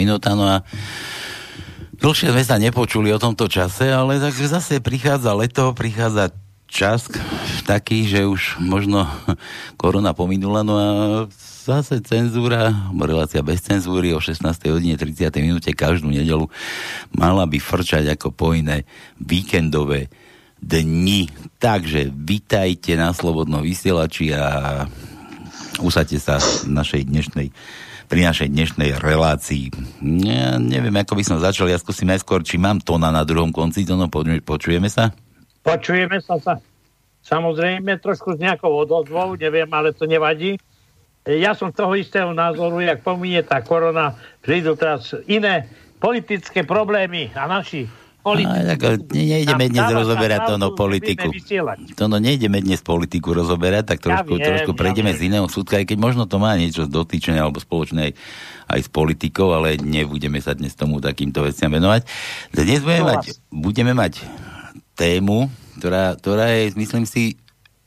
minúta, no a dlhšie sme sa nepočuli o tomto čase, ale tak zase prichádza leto, prichádza čas taký, že už možno korona pominula, no a zase cenzúra, relácia bez cenzúry o 16. hodine 30. minúte každú nedelu mala by frčať ako po iné víkendové dni. Takže vítajte na Slobodnom vysielači a usadte sa v našej dnešnej pri našej dnešnej relácii. Ja neviem, ako by som začal, ja skúsim najskôr, či mám tóna na druhom konci, to no, počujeme sa? Počujeme sa, sa. Samozrejme, trošku s nejakou odozvou, neviem, ale to nevadí. Ja som toho istého názoru, jak pominie tá korona, prídu teraz iné politické problémy a naši a, tak, nejdeme dnes rozoberať to no politiku. To no nejdeme dnes politiku rozoberať, tak trošku, ja viem, trošku prejdeme ja z iného súdka, aj keď možno to má niečo dotyčené alebo spoločné aj s politikou, ale nebudeme sa dnes tomu takýmto veciam venovať. Dnes budeme mať, budeme mať tému, ktorá, ktorá je, myslím si,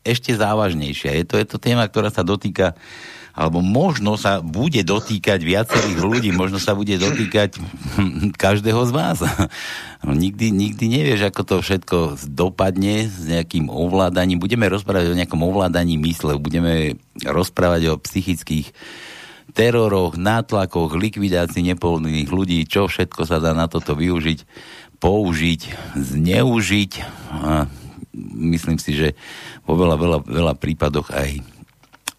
ešte závažnejšia. Je to, je to téma, ktorá sa dotýka alebo možno sa bude dotýkať viacerých ľudí, možno sa bude dotýkať každého z vás. No, nikdy, nikdy nevieš, ako to všetko dopadne s nejakým ovládaním. Budeme rozprávať o nejakom ovládaní mysle, budeme rozprávať o psychických teroroch, nátlakoch, likvidácii nepohodlných ľudí, čo všetko sa dá na toto využiť, použiť, zneužiť. A myslím si, že vo veľa, veľa, veľa prípadoch aj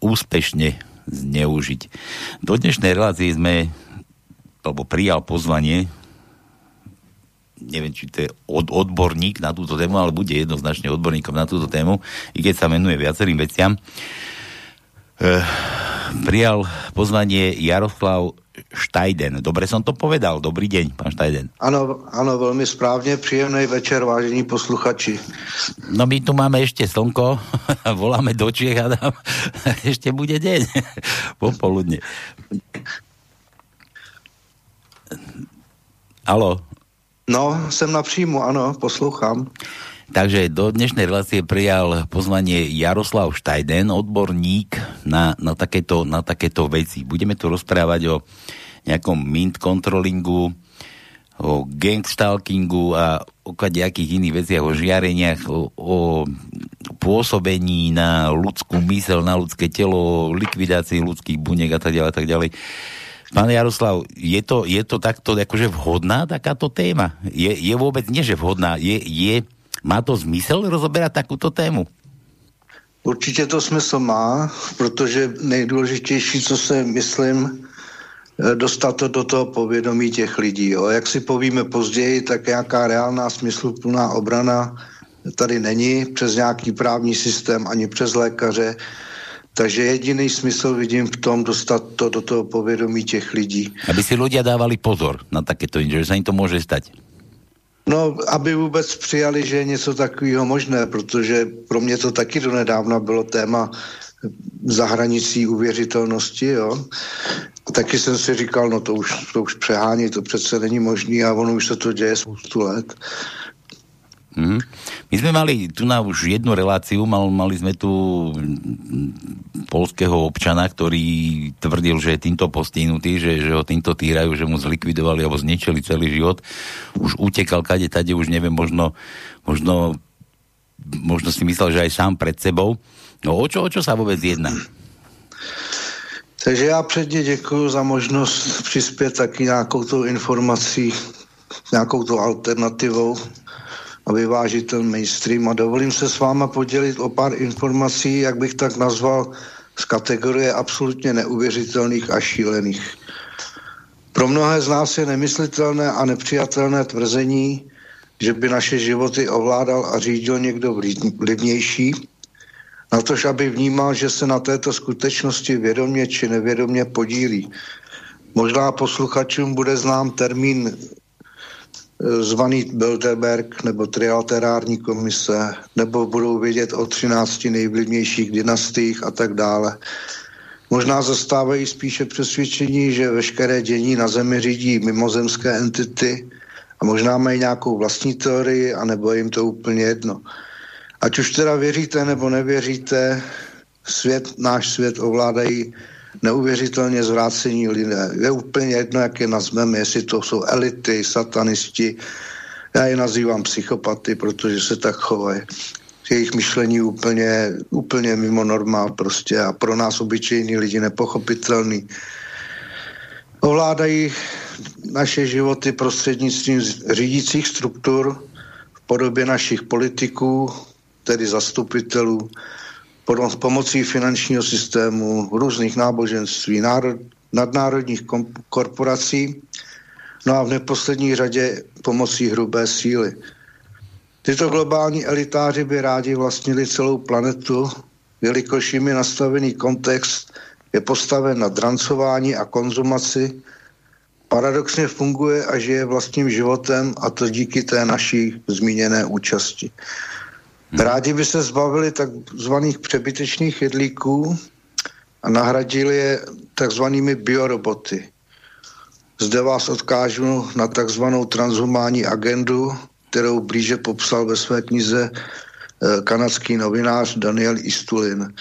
úspešne zneužiť. Do dnešnej relácie sme, alebo prijal pozvanie, neviem, či to je od, odborník na túto tému, ale bude jednoznačne odborníkom na túto tému, i keď sa menuje viacerým veciam. E, prijal pozvanie Jaroslav Štajden. Dobre som to povedal. Dobrý deň, pán Štajden. Áno, áno, veľmi správne. Príjemný večer, vážení posluchači. No my tu máme ešte slnko, voláme do Čiech a tam ešte bude deň, popoludne. Alo. No, jsem na příjmu, ano, poslouchám. Takže do dnešnej relácie prijal pozvanie Jaroslav Štajden, odborník na, na, takéto, na takéto veci. Budeme tu rozprávať o nejakom mint controllingu, o gangstalkingu a o nejakých iných veciach, o žiareniach, o, o pôsobení na ľudskú mysel, na ľudské telo, o likvidácii ľudských buniek a tak ďalej, tak ďalej. Pán Jaroslav, je to, je to takto akože vhodná takáto téma? Je, je vôbec nie, že vhodná, je, je má to zmysel rozoberať takúto tému? Určitě to smysl má, protože nejdůležitější, co se myslím, eh, dostat to do toho povědomí těch lidí. Jo. Jak si povíme později, tak nějaká reálná smysluplná obrana tady není přes nějaký právní systém ani přes lékaře. Takže jediný smysl vidím v tom dostat to do toho povědomí těch lidí. Aby si ľudia dávali pozor na takéto, že sa im to môže stať. No, aby vůbec přijali, že je něco takového možné, protože pro mě to taky donedávna bylo téma za hranicí uvěřitelnosti, jo. Taky jsem si říkal, no to už, to už přehání, to přece není možný a ono už se to děje spoustu let. Mm. My sme mali tu na už jednu reláciu, mal, mali sme tu polského občana, ktorý tvrdil, že je týmto postihnutý, že, že ho týmto týrajú, že mu zlikvidovali alebo zničili celý život. Už utekal kade, tade už neviem, možno, možno, možno si myslel, že aj sám pred sebou. No o čo, o čo sa vôbec jedná? Takže já předně děkuji za možnost přispět taky nějakou tou informací, nějakou tou alternativou a vyvážit ten mainstream a dovolím se s váma podělit o pár informací, jak bych tak nazval, z kategorie absolutně neuvěřitelných a šílených. Pro mnohé z nás je nemyslitelné a nepřijatelné tvrzení, že by naše životy ovládal a řídil někdo vlivnější, na tož, aby vnímal, že se na této skutečnosti vědomě či nevědomě podílí. Možná posluchačům bude znám termín zvaný Bilderberg nebo trilaterární komise, nebo budou vědět o 13 nejvlivnějších dynastiích a tak dále. Možná zastávají spíše přesvědčení, že veškeré dění na Zemi řídí mimozemské entity a možná mají nějakou vlastní teorii, anebo jim to úplně jedno. Ať už teda věříte nebo nevěříte, svět, náš svět ovládají neuvěřitelně zvrácení lidé. Je úplně jedno, jak je nazveme, jestli to jsou elity, satanisti, já je nazývám psychopaty, protože se tak chovají. Jejich myšlení úplně, úplně mimo normál prostě a pro nás obyčejní lidi nepochopitelný. Ovládají naše životy prostřednictvím řídících struktur v podobě našich politiků, tedy zastupitelů, pomocí finančního systému, různých náboženství, národ, nadnárodních korporací, no a v neposlední řadě pomocí hrubé síly. Tyto globální elitáři by rádi vlastnili celou planetu, jelikož jim je nastavený kontext je postaven na drancování a konzumaci, paradoxně funguje a žije vlastním životem a to díky té naší zmíněné účasti. Rádi by se zbavili takzvaných přebytečných jedlíků a nahradili je takzvanými bioroboty. Zde vás odkážu na takzvanou transhumánní agendu, kterou blíže popsal ve své knize eh, kanadský novinář Daniel Istulin.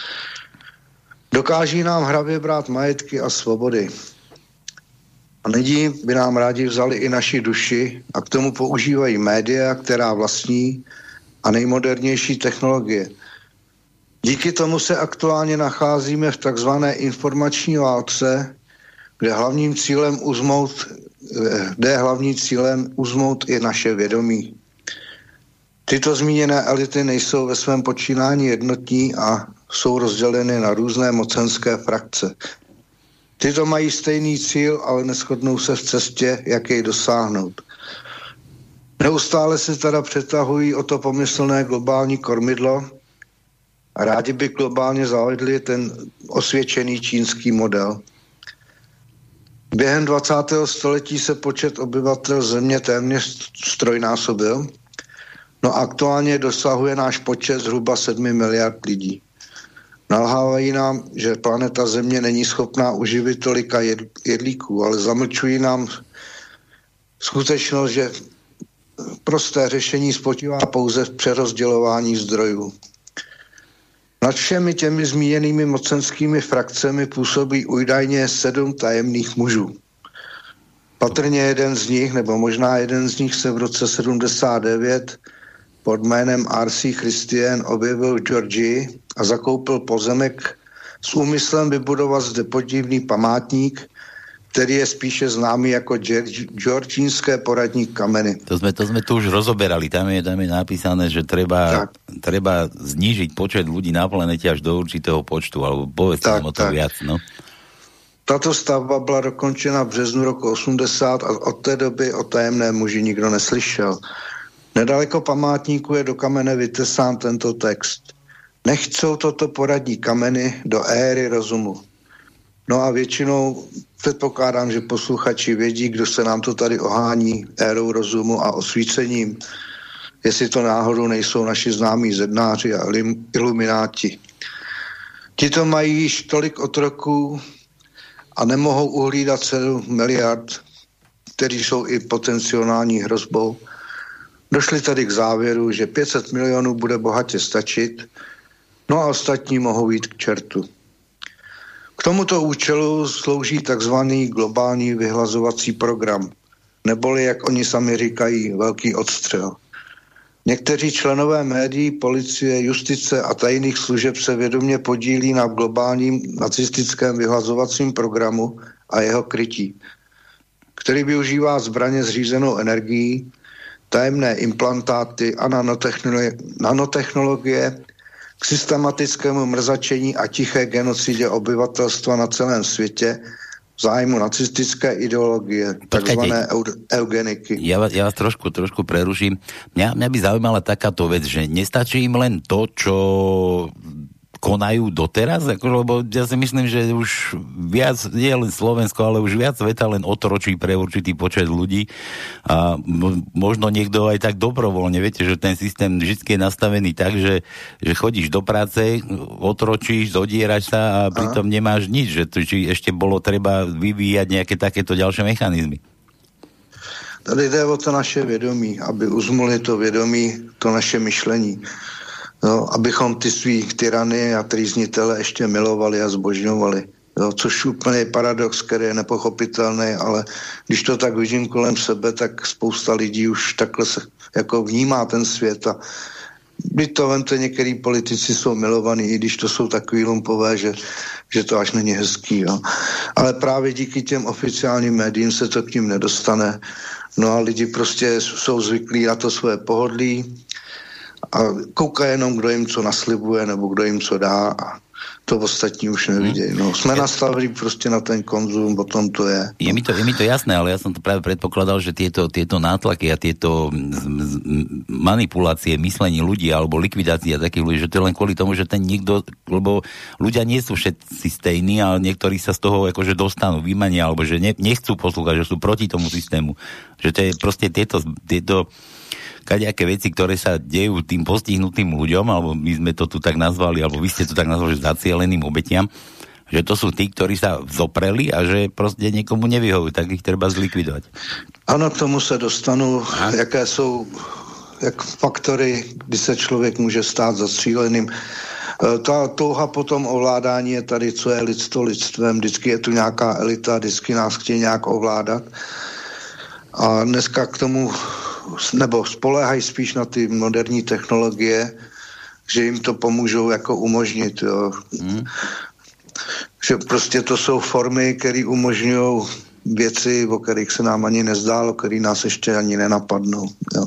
Dokáží nám hravě brát majetky a svobody. A nyní by nám rádi vzali i naši duši a k tomu používají média, která vlastní a nejmodernější technologie. Díky tomu se aktuálně nacházíme v takzvané informační válce, kde hlavním cílem uzmout, kde je hlavním cílem uzmout i naše vědomí. Tyto zmíněné elity nejsou ve svém počínání jednotní a jsou rozděleny na různé mocenské frakce. Tyto mají stejný cíl, ale neschodnou se v cestě, jak jej dosáhnout. Neustále se teda přetahují o to pomyslné globální kormidlo a rádi by globálně zavedli ten osvědčený čínský model. Během 20. století se počet obyvatel země téměř strojnásobil, no aktuálně dosahuje náš počet zhruba 7 miliard lidí. Nalhávají nám, že planeta Země není schopná uživit tolika jedlíků, ale zamlčují nám skutečnost, že prosté řešení spočívá pouze v přerozdělování zdrojů. Nad všemi těmi zmíněnými mocenskými frakcemi působí údajně sedm tajemných mužů. Patrně jeden z nich, nebo možná jeden z nich se v roce 79 pod jménem R.C. Christian objevil v Georgii a zakoupil pozemek s úmyslem vybudovat zde podivný památník, který je spíše známý jako georgínské poradní kameny. To jsme, to jsme tu už rozoberali. Tam je, tam je napísané, že treba, treba znížiť počet ľudí na planete až do určitého počtu, alebo povedzte nám o to viac. No. Tato stavba byla dokončena v březnu roku 80 a od té doby o tajemné muži nikdo neslyšel. Nedaleko památníku je do kamene vytesán tento text. Nechcou toto poradní kameny do éry rozumu. No a většinou předpokládám, že posluchači vědí, kdo se nám to tady ohání érou rozumu a osvícením, jestli to náhodou nejsou naši známí zednáři a ilumináti. Tito mají již tolik otroků a nemohou uhlídat celou miliard, kteří jsou i potenciální hrozbou. Došli tady k závěru, že 500 milionů bude bohatě stačit, no a ostatní mohou jít k čertu. Tomuto účelu slouží takzvaný globální vyhlazovací program, neboli, jak oni sami říkají, velký odstřel. Někteří členové médií, policie, justice a tajných služeb se vědomě podílí na globálním nacistickém vyhlazovacím programu a jeho krytí, který využívá zbraně zřízenou energií, tajemné implantáty a nanotechnologie, nanotechnologie k systematickému mrzačení a tiché genocidě obyvatelstva na celém světě v zájmu nacistické ideologie, takzvané eugeniky. Ja, ja vás trošku, trošku preruším. Mňa, mňa by zaujímala takáto vec, že nestačí im len to, čo konajú doteraz? Ako, lebo ja si myslím, že už viac, nie len Slovensko, ale už viac sveta len otročí pre určitý počet ľudí a možno niekto aj tak dobrovoľne, viete, že ten systém vždy je nastavený tak, že, že chodíš do práce, otročíš, zodieraš sa a pritom nemáš nič, že to, či ešte bolo treba vyvíjať nejaké takéto ďalšie mechanizmy. Tady jde o to naše vědomí, aby uzmuli to vědomí, to naše myšlení. Jo, abychom ty svý tyrany a trýznitele ještě milovali a zbožňovali. Jo, což úplně je paradox, který je nepochopitelný, ale když to tak vidím kolem sebe, tak spousta lidí už takhle se jako vnímá ten svět a by to vemte, některý politici jsou milovaní, i když to jsou takový lumpové, že, že to až není hezký. Jo. Ale právě díky těm oficiálním médiím se to k ním nedostane. No a lidi prostě jsou zvyklí na to své pohodlí a koukají jenom, kdo jim co naslibuje nebo kdo jim co dá a to ostatní už nevidějí. No, jsme nastavili prostě na ten konzum, potom to je. Je mi to, je mi to jasné, ale ja som to práve predpokladal, že tieto, tieto nátlaky a tieto manipulácie myslení ľudí alebo likvidácia takých ľudí, že to je len kvôli tomu, že ten nikto, lebo ľudia nie sú všetci stejní a niektorí sa z toho akože dostanú, vymania, alebo že ne, nechcú poslúchať, že sú proti tomu systému. Že to je proste tieto, tieto kadejaké veci, ktoré sa dejú tým postihnutým ľuďom, alebo my sme to tu tak nazvali, alebo vy ste to tak nazvali, že zacieleným obetiam, že to sú tí, ktorí sa zopreli a že prostě někomu nevyhovují, tak ich treba zlikvidovat. Ano, k tomu se dostanu, Aha. jaké jsou jak faktory, kdy se člověk může stát zastříleným. E, ta touha potom ovládání je tady, co je lidstvo lidstvem. Vždycky je tu nějaká elita, vždycky nás chtějí nějak ovládat. A dneska k tomu nebo spolehají spíš na ty moderní technologie, že jim to pomůžou jako umožnit. Jo. Hmm. Že prostě to jsou formy, které umožňují věci, o kterých se nám ani nezdálo, které nás ještě ani nenapadnou. Jo.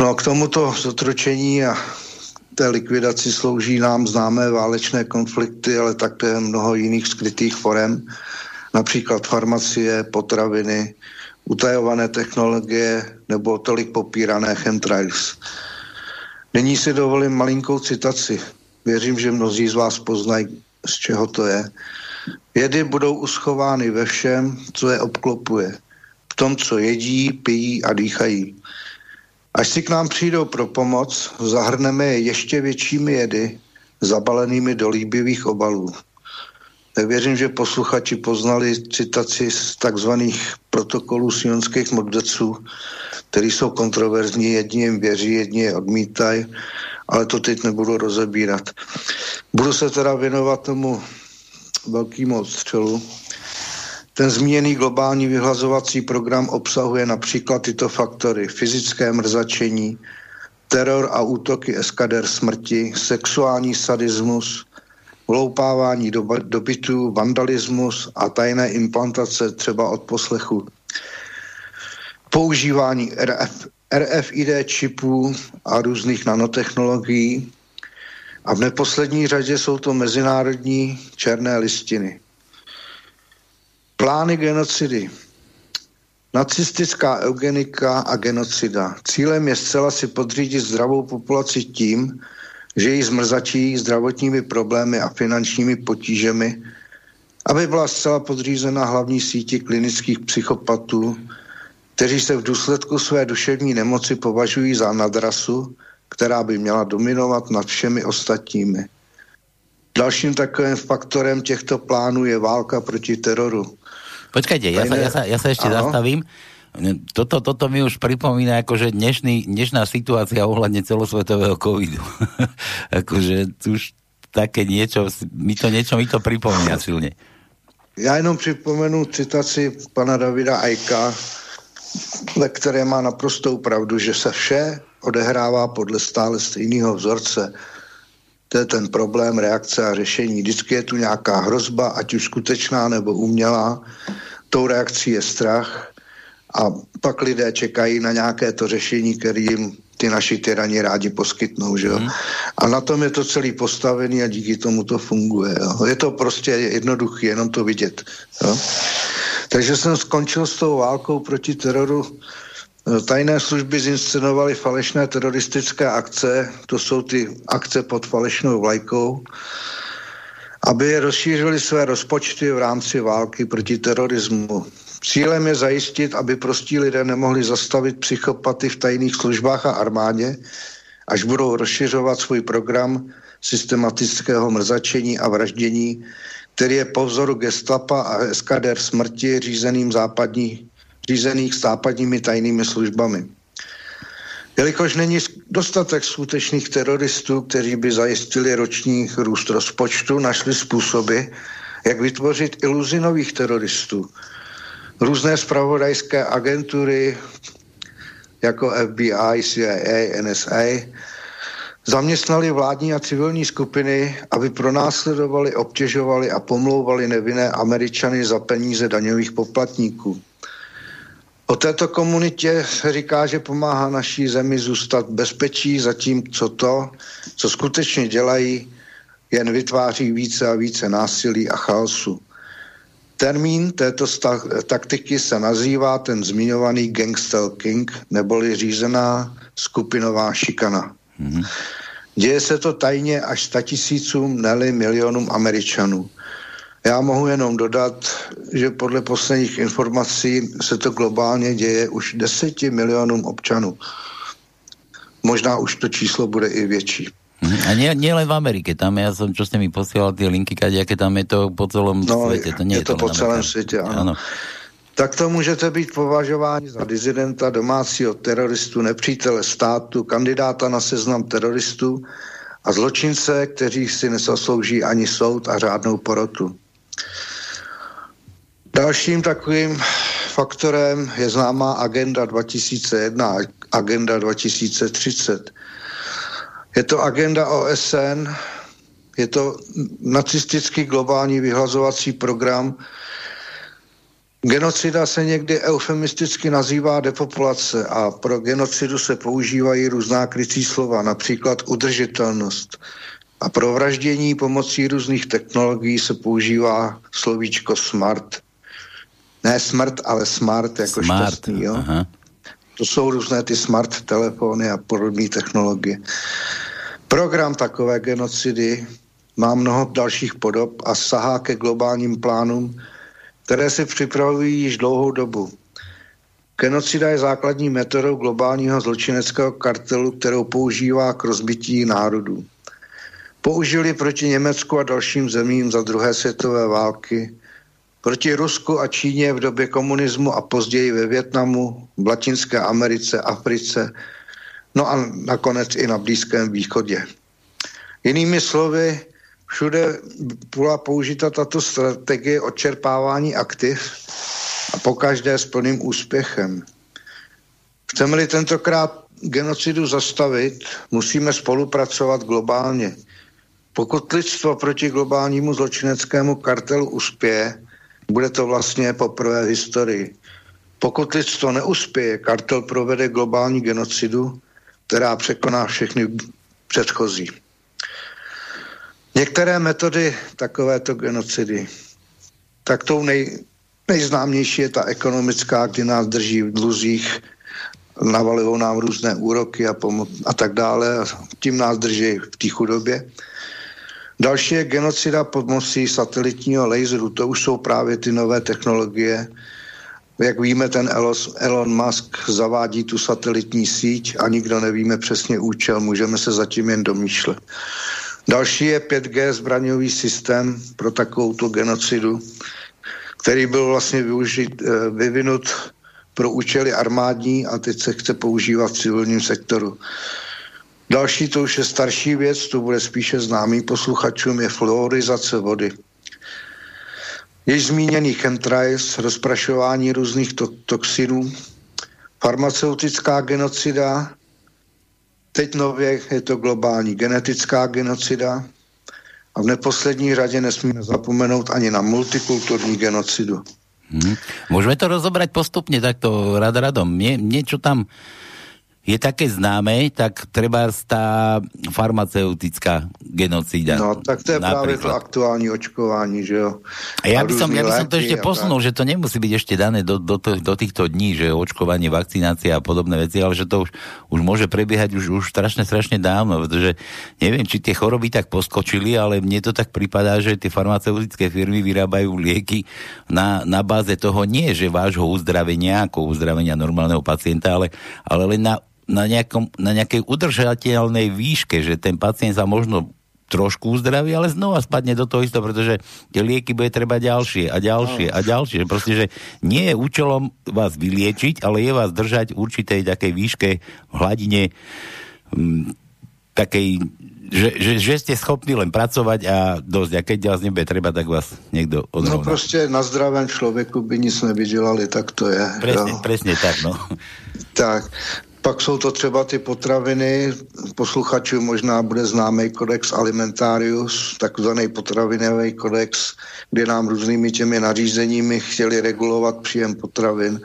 No a k tomuto zotročení a té likvidaci slouží nám známé válečné konflikty, ale také mnoho jiných skrytých forem, například farmacie, potraviny, utajované technologie nebo tolik popírané chemtrails. Nyní si dovolím malinkou citaci. Věřím, že mnozí z vás poznají, z čeho to je. Jedy budou uschovány ve všem, co je obklopuje. V tom, co jedí, pijí a dýchají. Až si k nám přijdou pro pomoc, zahrneme je ještě většími jedy, zabalenými do líbivých obalů tak věřím, že posluchači poznali citaci z takzvaných protokolů sionských modleců, který jsou kontroverzní, jedni jim věří, jedni je odmítají, ale to teď nebudu rozebírat. Budu se teda věnovat tomu velkému odstřelu. Ten zmíněný globální vyhlazovací program obsahuje například tyto faktory. Fyzické mrzačení, teror a útoky eskader smrti, sexuální sadismus, vloupávání do, do bytů, vandalismus a tajné implantace třeba od poslechu. Používání RF, RFID čipů a různých nanotechnologií. A v neposlední řadě jsou to mezinárodní černé listiny. Plány genocidy. Nacistická eugenika a genocida. Cílem je zcela si podřídit zdravou populaci tím, že ji zmrzačí zdravotními problémy a finančními potížemi, aby byla zcela podřízena hlavní síti klinických psychopatů, kteří se v důsledku své duševní nemoci považují za nadrasu, která by měla dominovat nad všemi ostatními. Dalším takovým faktorem těchto plánů je válka proti teroru. Počkajte, ja sa, ja sa, ja sa ešte ano? zastavím toto, toto mi už pripomína akože dnešný, dnešná situácia ohľadne celosvetového covidu. akože už také niečo, mi to niečo mi to pripomína silne. Já jenom připomenu citaci pana Davida Ajka, ve které má naprostou pravdu, že se vše odehrává podle stále stejného vzorce. To je ten problém, reakce a řešení. Vždycky je tu nějaká hrozba, ať už skutečná nebo umělá. Tou reakcí je strach, a pak lidé čekají na nějaké to řešení, které jim ty naši tyrani rádi poskytnou. Že jo? Hmm. A na tom je to celý postavený a díky tomu to funguje. Jo? Je to prostě jednoduché, jenom to vidět. Jo? Takže jsem skončil s tou válkou proti teroru. Tajné služby zinscenovaly falešné teroristické akce, to jsou ty akce pod falešnou vlajkou, aby rozšířili své rozpočty v rámci války proti terorismu. Cílem je zajistit, aby prostí lidé nemohli zastavit psychopaty v tajných službách a armádě, až budou rozšiřovat svůj program systematického mrzačení a vraždění, který je po vzoru gestapa a eskader smrti řízeným západní, řízených západními tajnými službami. Jelikož není dostatek skutečných teroristů, kteří by zajistili roční růst rozpočtu, našli způsoby, jak vytvořit iluzi nových teroristů. Různé spravodajské agentury jako FBI, CIA, NSA zaměstnali vládní a civilní skupiny, aby pronásledovali, obtěžovali a pomlouvali nevinné Američany za peníze daňových poplatníků. O této komunitě se říká, že pomáhá naší zemi zůstat bezpečí, zatímco to, co skutečně dělají, jen vytváří více a více násilí a chaosu. Termín této taktiky se nazývá ten zmiňovaný gangstalking, neboli řízená skupinová šikana. Mm-hmm. Děje se to tajně až statisícům, neli milionům Američanů. Já mohu jenom dodat, že podle posledních informací se to globálně děje už deseti milionům občanů. Možná už to číslo bude i větší. A nie, nie len v Amerike, tam ja som, čo ste mi posielal tie linky, aké tam je to po celom no, svete. To nie je, je to, po celém světě, ano. ano. Tak to můžete být považováni za dizidenta, domácího teroristu, nepřítele státu, kandidáta na seznam teroristů a zločince, kteří si nesaslouží ani soud a řádnou porotu. Dalším takovým faktorem je známá agenda 2001 a agenda 2030. Je to agenda OSN, je to nacistický globální vyhlazovací program. Genocida se někdy eufemisticky nazývá depopulace a pro genocidu se používají různá krycí slova, například udržitelnost. A pro vraždění pomocí různých technologií se používá slovíčko smart. Ne smrt, ale smart jako smart, šťastný. Jo? Aha. To jsou různé ty smart telefony a podobné technologie. Program takové genocidy má mnoho dalších podob a sahá ke globálním plánům, které se připravují již dlouhou dobu. Genocida je základní metodou globálního zločineckého kartelu, kterou používá k rozbití národů. Použili proti Německu a dalším zemím za druhé světové války, proti Rusku a Číně v době komunismu a později ve Větnamu, v Latinské Americe, Africe, no a nakonec i na Blízkém východě. Jinými slovy, všude byla použita tato strategie odčerpávání aktiv a pokaždé s plným úspěchem. Chceme-li tentokrát genocidu zastavit, musíme spolupracovat globálně. Pokud lidstvo proti globálnímu zločineckému kartelu uspěje, bude to vlastně poprvé v historii. Pokud lidstvo neuspěje, kartel provede globální genocidu, která překoná všechny předchozí. Některé metody takovéto genocidy, tak tou nej, nejznámější je ta ekonomická, kdy nás drží v dluzích, navalují nám různé úroky a, pomo- a tak dále a tím nás drží v té chudobě. Další je genocida pomocí satelitního laseru. To už jsou právě ty nové technologie. Jak víme, ten Elon Musk zavádí tu satelitní síť a nikdo nevíme přesně účel. Můžeme se zatím jen domýšlet. Další je 5G zbraňový systém pro takovou tu genocidu, který byl vlastně využit, eh, vyvinut pro účely armádní a teď se chce používat v civilním sektoru. Další, to už je starší věc, to bude spíše známý posluchačům, je fluorizace vody. Již zmíněný chemtrails, rozprašování různých to- toxinů, farmaceutická genocida, teď nově je to globální genetická genocida a v neposlední řadě nesmíme zapomenout ani na multikulturní genocidu. Hmm. Můžeme to rozobrať postupně takto rad radom. Mně, něco tam je také známe, tak treba tá farmaceutická genocída. No, tak to je napríklad. práve to aktuální očkování, že jo. A ja by som, ja by som to ešte posunul, že to nemusí byť ešte dané do, do, do, do týchto dní, že očkovanie, vakcinácia a podobné veci, ale že to už, už môže prebiehať už, už strašne, strašne dávno, pretože neviem, či tie choroby tak poskočili, ale mne to tak pripadá, že tie farmaceutické firmy vyrábajú lieky na, na báze toho nie, že vášho uzdravenia, ako uzdravenia normálneho pacienta, ale, ale len na na, nejakom, na nejakej udržateľnej výške, že ten pacient sa možno trošku uzdraví, ale znova spadne do toho isto, pretože tie lieky bude treba ďalšie a ďalšie a ďalšie. Proste, že nie je účelom vás vyliečiť, ale je vás držať v určitej takej výške, v hladine m, takej že, že, že ste schopní len pracovať a dosť. A keď vás nebude treba, tak vás niekto odrovná. No prostě na zdravém člověku by nic nevydělali, tak to je. Presne, jo. presne tak, no. Tak, pak jsou to třeba ty potraviny, posluchačů možná bude známý kodex alimentarius, takzvaný potravinový kodex, kde nám různými těmi nařízeními chtěli regulovat příjem potravin.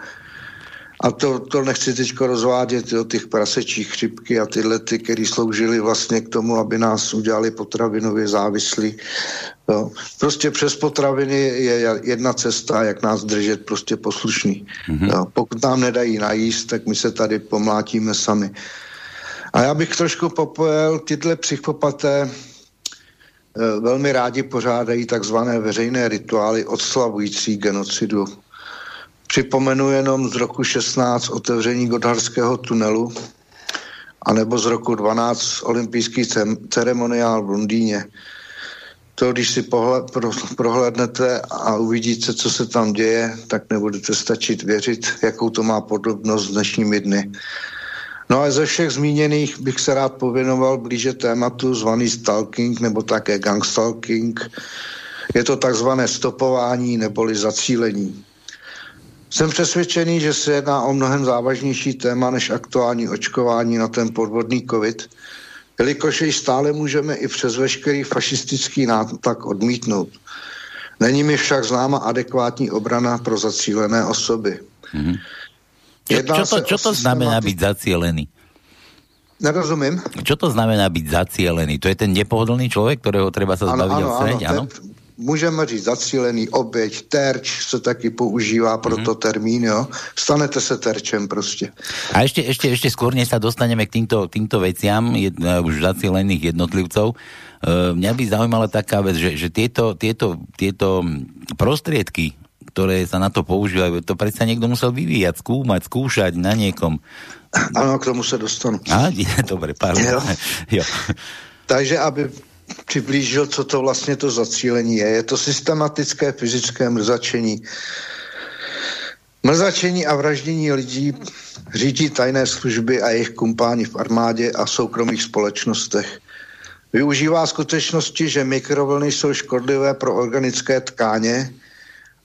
A to, to nechci teď rozvádět, jo, těch prasečích chřipky a tyhle ty, které sloužily vlastně k tomu, aby nás udělali potravinově závislí. Jo. Prostě přes potraviny je jedna cesta, jak nás držet prostě poslušný. Mm-hmm. Jo. Pokud nám nedají najíst, tak my se tady pomlátíme sami. A já bych trošku popojel, tyhle psychopaté eh, velmi rádi pořádají takzvané veřejné rituály odslavující genocidu Připomenu jenom z roku 16 otevření Godharského tunelu, anebo z roku 12 olympijský ceremoniál v Londýně. To, když si pohled, pro, prohlédnete a uvidíte, co se tam děje, tak nebudete stačit věřit, jakou to má podobnost s dnešními dny. No a ze všech zmíněných bych se rád pověnoval blíže tématu zvaný stalking nebo také gangstalking. Je to takzvané stopování neboli zacílení. Jsem přesvědčený, že se jedná o mnohem závažnější téma než aktuální očkování na ten podvodný covid, jelikož jej stále můžeme i přes veškerý fašistický nátlak odmítnout. Není mi však známa adekvátní obrana pro zacílené osoby. Mm-hmm. Čo, to, čo to znamená byť zacielený? Nerozumím. Čo to znamená byť zacielený? To je ten nepohodlný člověk, kterého treba sa zbaviť ano, ano, ano? Můžeme říct zacílený oběť, terč se taky používá pro mm-hmm. to termín, jo. Stanete se terčem prostě. A ještě, ještě, ještě skôr, než sa dostaneme k týmto, týmto veciam, jed, uh, už zacielených jednotlivcov, uh, mňa by zaujímala taká vec, že, že tieto, tieto, tieto prostriedky, ktoré sa na to používajú, to predsa niekto musel vyvíjať, skúmať, skúšať na niekom. Ano, k tomu se dostanu. A, dobre, pardon. Jo. jo. Takže aby přiblížil, co to vlastně to zacílení je. Je to systematické fyzické mrzačení. Mrzačení a vraždění lidí řídí tajné služby a jejich kumpáni v armádě a soukromých společnostech. Využívá skutečnosti, že mikrovlny jsou škodlivé pro organické tkáně,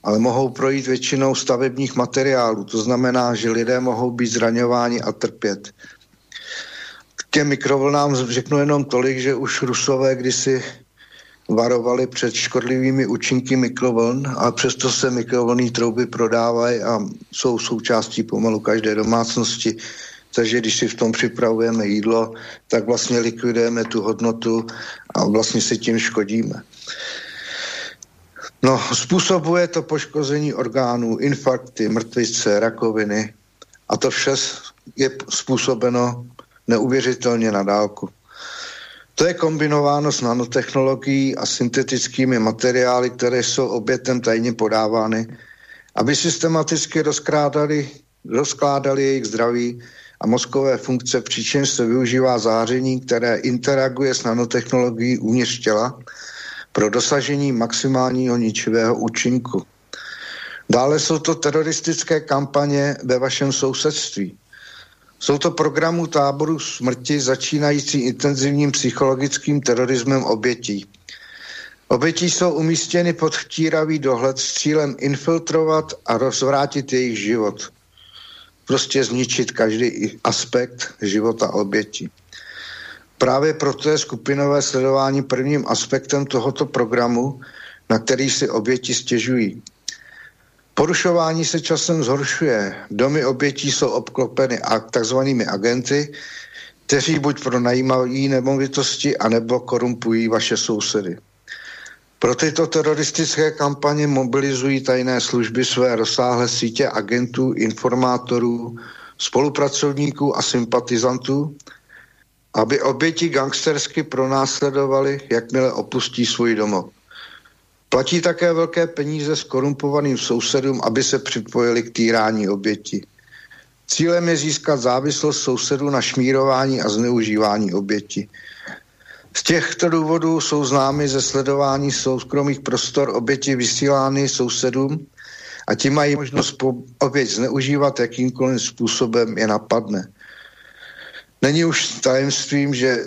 ale mohou projít většinou stavebních materiálů. To znamená, že lidé mohou být zraňováni a trpět těm mikrovlnám řeknu jenom tolik, že už Rusové kdysi varovali před škodlivými účinky mikrovln a přesto se mikrovlnné trouby prodávají a jsou součástí pomalu každé domácnosti. Takže když si v tom připravujeme jídlo, tak vlastně likvidujeme tu hodnotu a vlastně si tím škodíme. No, způsobuje to poškození orgánů, infarkty, mrtvice, rakoviny a to vše je způsobeno neuvěřitelně na dálku. To je kombinováno s nanotechnologií a syntetickými materiály, které jsou obětem tajně podávány, aby systematicky rozkrádali, rozkládali jejich zdraví a mozkové funkce, přičemž se využívá záření, které interaguje s nanotechnologií uvnitř těla pro dosažení maximálního ničivého účinku. Dále jsou to teroristické kampaně ve vašem sousedství. Jsou to programu táboru smrti začínající intenzivním psychologickým terorismem obětí. Obětí jsou umístěny pod chtíravý dohled s cílem infiltrovat a rozvrátit jejich život. Prostě zničit každý aspekt života obětí. Právě proto je skupinové sledování prvním aspektem tohoto programu, na který si oběti stěžují. Porušování se časem zhoršuje. Domy obětí jsou obklopeny takzvanými agenty, kteří buď pronajímají nemovitosti, anebo korumpují vaše sousedy. Pro tyto teroristické kampaně mobilizují tajné služby své rozsáhlé sítě agentů, informátorů, spolupracovníků a sympatizantů, aby oběti gangstersky pronásledovali, jakmile opustí svůj domov. Platí také velké peníze s korumpovaným sousedům, aby se připojili k týrání oběti. Cílem je získat závislost sousedů na šmírování a zneužívání oběti. Z těchto důvodů jsou známy ze sledování soukromých prostor oběti vysílány sousedům a ti mají možnost oběť zneužívat jakýmkoliv způsobem je napadne. Není už tajemstvím, že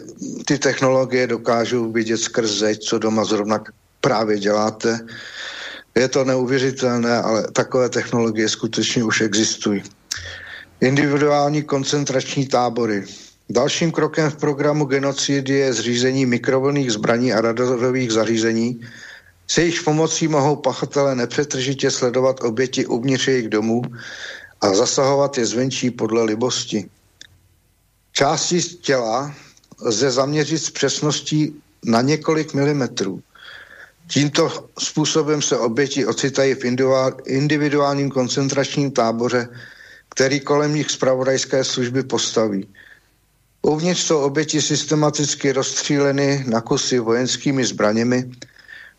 ty technologie dokážou vidět skrz co doma zrovna právě děláte. Je to neuvěřitelné, ale takové technologie skutečně už existují. Individuální koncentrační tábory. Dalším krokem v programu genocidy je zřízení mikrovlných zbraní a radarových zařízení, se jejich pomocí mohou pachatelé nepřetržitě sledovat oběti uvnitř jejich domů a zasahovat je zvenčí podle libosti. Části těla lze zaměřit s přesností na několik milimetrů. Tímto způsobem se oběti ocitají v individuálním koncentračním táboře, který kolem nich zpravodajské služby postaví. Uvnitř jsou oběti systematicky rozstříleny na kusy vojenskými zbraněmi,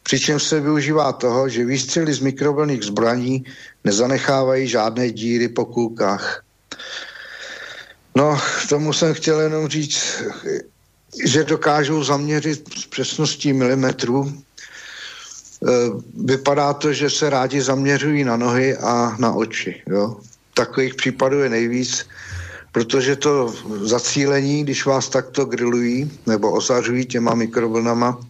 přičemž se využívá toho, že výstřely z mikrovlných zbraní nezanechávají žádné díry po kulkách. No, tomu jsem chtěl jenom říct, že dokážou zaměřit s přesností milimetrů. E, vypadá to, že se rádi zaměřují na nohy a na oči. Jo? Takových případů je nejvíc, protože to zacílení, když vás takto grillují nebo osařují těma mikrovlnama,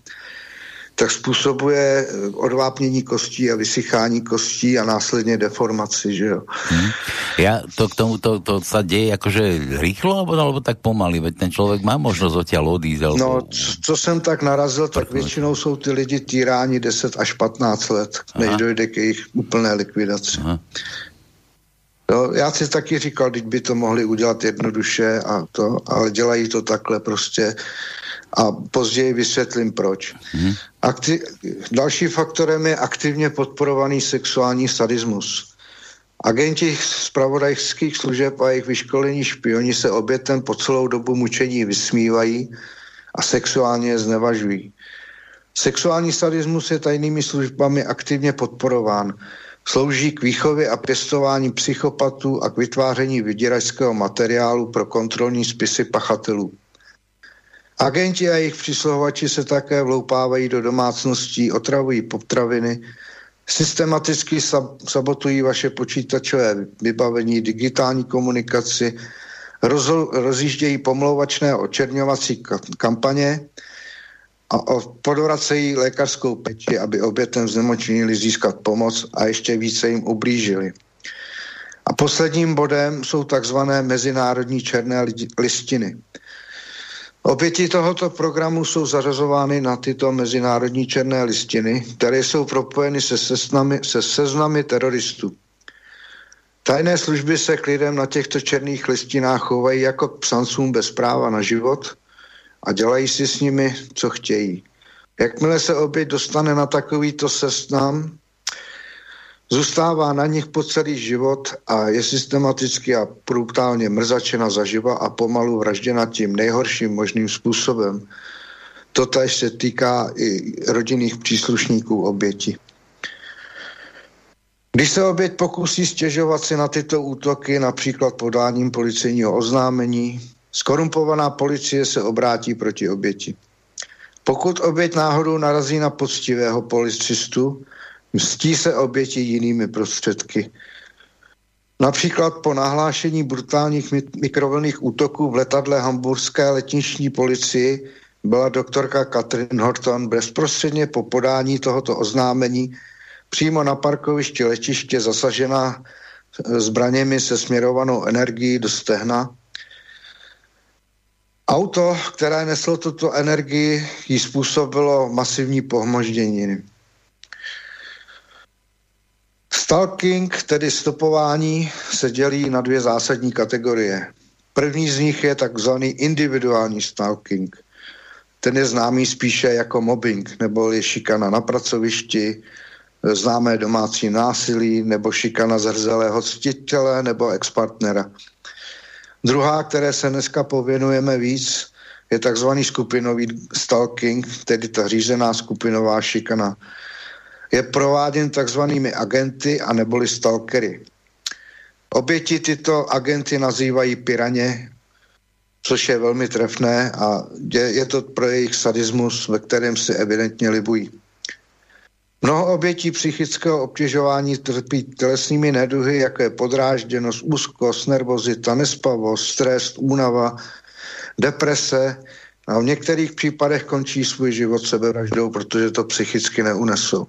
tak způsobuje eh, odvápnění kostí a vysychání kostí a následně deformaci, že jo. Hmm. Ja to k tomu, to, to sa deje akože rýchlo, alebo, alebo tak pomaly, veď ten člověk má možnost odtiaľ odísť. Alebo... No, co, co jsem tak narazil, tak většinou jsou ty lidi týráni 10 až 15 let, než Aha. dojde k jejich úplné likvidaci. Aha. No, já si taky říkal, teď by to mohli udělat jednoduše a to, ale dělají to takhle prostě a později vysvětlím proč. Hmm. Akti- další faktorem je aktivně podporovaný sexuální sadismus. Agenti zpravodajských služeb a jejich vyškolení špioni se obětem po celou dobu mučení vysmívají a sexuálně je znevažují. Sexuální sadismus je tajnými službami aktivně podporován. Slouží k výchově a pěstování psychopatů a k vytváření vyděračského materiálu pro kontrolní spisy pachatelů. Agenti a jejich přisluhovači se také vloupávají do domácností, otravují potraviny, systematicky sabotují vaše počítačové vybavení, digitální komunikaci, rozho- rozjíždějí pomlouvačné očerňovací kampaně a podvracejí lékařskou peči, aby obětem znemočnili získat pomoc a ještě více jim ublížili. A posledním bodem jsou takzvané mezinárodní černé listiny – Oběti tohoto programu jsou zařazovány na tyto mezinárodní černé listiny, které jsou propojeny se, sesnami, se seznamy teroristů. Tajné služby se k lidem na těchto černých listinách chovají jako k psancům bez práva na život a dělají si s nimi, co chtějí. Jakmile se oběť dostane na takovýto seznam, Zůstává na nich po celý život a je systematicky a brutálně mrzačena zaživa a pomalu vražděna tím nejhorším možným způsobem. Totež se týká i rodinných příslušníků oběti. Když se oběť pokusí stěžovat si na tyto útoky, například podáním policejního oznámení, skorumpovaná policie se obrátí proti oběti. Pokud oběť náhodou narazí na poctivého policistu, Mstí se oběti jinými prostředky. Například po nahlášení brutálních mikrovlných útoků v letadle hamburské letniční policii byla doktorka Katrin Horton bezprostředně po podání tohoto oznámení přímo na parkovišti letiště zasažena zbraněmi se směrovanou energií do stehna. Auto, které neslo tuto energii, jí způsobilo masivní pohmoždění. Stalking, tedy stopování, se dělí na dvě zásadní kategorie. První z nich je takzvaný individuální stalking. Ten je známý spíše jako mobbing, nebo je šikana na pracovišti, známé domácí násilí, nebo šikana zrzelého ctitele nebo expartnera. Druhá, které se dneska pověnujeme víc, je takzvaný skupinový stalking, tedy ta řízená skupinová šikana je prováděn takzvanými agenty a neboli stalkery. Oběti tyto agenty nazývají piraně což je velmi trefné a je, je to pro jejich sadismus, ve kterém si evidentně libují. Mnoho obětí psychického obtěžování trpí tělesnými neduhy, jako je podrážděnost, úzkost, nervozita, nespavost, stres, únava, deprese a v některých případech končí svůj život sebevraždou, protože to psychicky neunesou.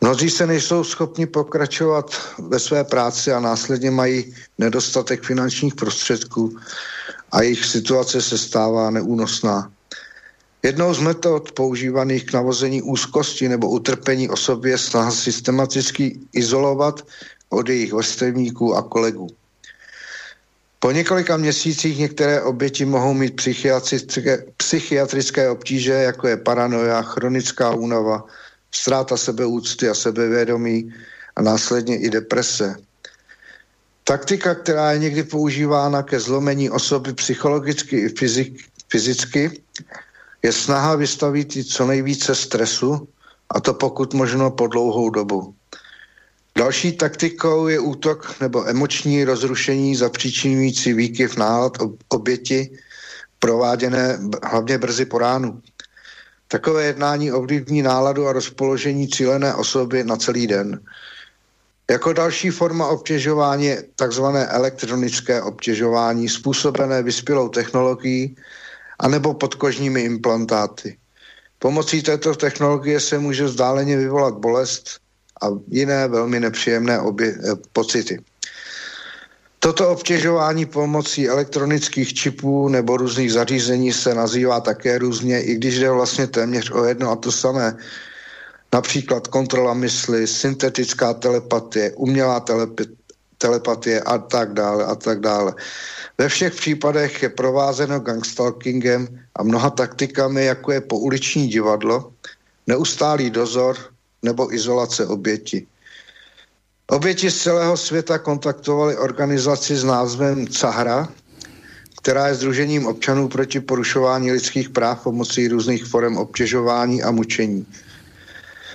Mnozí se nejsou schopni pokračovat ve své práci a následně mají nedostatek finančních prostředků a jejich situace se stává neúnosná. Jednou z metod používaných k navození úzkosti nebo utrpení osoby je snaha systematicky izolovat od jejich vrstevníků a kolegů. Po několika měsících některé oběti mohou mít psychiatrické, psychiatrické obtíže, jako je paranoia, chronická únava, ztráta sebeúcty a sebevědomí a následně i deprese. Taktika, která je někdy používána ke zlomení osoby psychologicky i fyzik, fyzicky, je snaha vystavit jí co nejvíce stresu, a to pokud možno po dlouhou dobu. Další taktikou je útok nebo emoční rozrušení zapříčinující výkyv nálad oběti, prováděné hlavně brzy po ránu. Takové jednání ovlivní náladu a rozpoložení cílené osoby na celý den. Jako další forma obtěžování je tzv. elektronické obtěžování způsobené vyspělou technologií anebo podkožními implantáty. Pomocí této technologie se může vzdáleně vyvolat bolest a jiné velmi nepříjemné obě, eh, pocity. Toto obtěžování pomocí elektronických čipů nebo různých zařízení se nazývá také různě, i když jde vlastně téměř o jedno a to samé. Například kontrola mysli, syntetická telepatie, umělá telepatie a tak dále a tak dále. Ve všech případech je provázeno gangstalkingem a mnoha taktikami, jako je pouliční divadlo, neustálý dozor nebo izolace oběti. Oběti z celého světa kontaktovali organizaci s názvem CAHRA, která je Združením občanů proti porušování lidských práv pomocí různých forem obtěžování a mučení.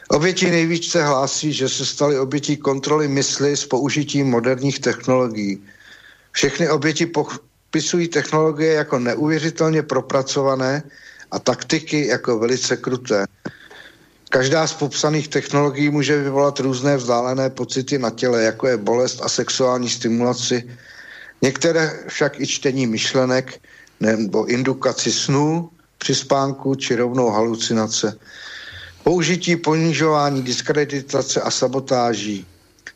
Oběti nejvíce hlásí, že se staly obětí kontroly mysli s použitím moderních technologií. Všechny oběti popisují technologie jako neuvěřitelně propracované a taktiky jako velice kruté. Každá z popsaných technologií může vyvolat různé vzdálené pocity na těle, jako je bolest a sexuální stimulaci, některé však i čtení myšlenek nebo indukaci snů při spánku či rovnou halucinace. Použití ponižování, diskreditace a sabotáží,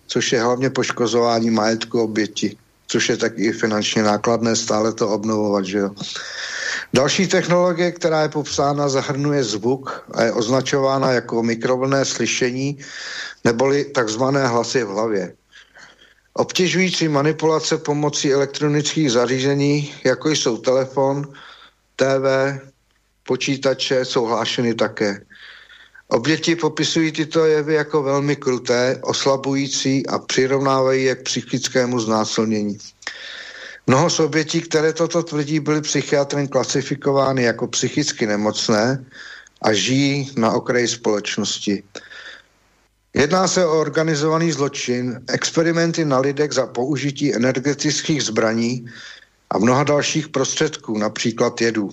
což je hlavně poškozování majetku oběti, což je taky finančně nákladné stále to obnovovat, že jo. Další technologie, která je popsána, zahrnuje zvuk a je označována jako mikrovlné slyšení neboli takzvané hlasy v hlavě. Obtěžující manipulace pomocí elektronických zařízení, jako jsou telefon, TV, počítače, jsou hlášeny také. Oběti popisují tyto jevy jako velmi kruté, oslabující a přirovnávají je k psychickému znásilnění. Mnoho z obětí, které toto tvrdí, byly psychiatrem klasifikovány jako psychicky nemocné a žijí na okraji společnosti. Jedná se o organizovaný zločin, experimenty na lidech za použití energetických zbraní a mnoha dalších prostředků, například jedů.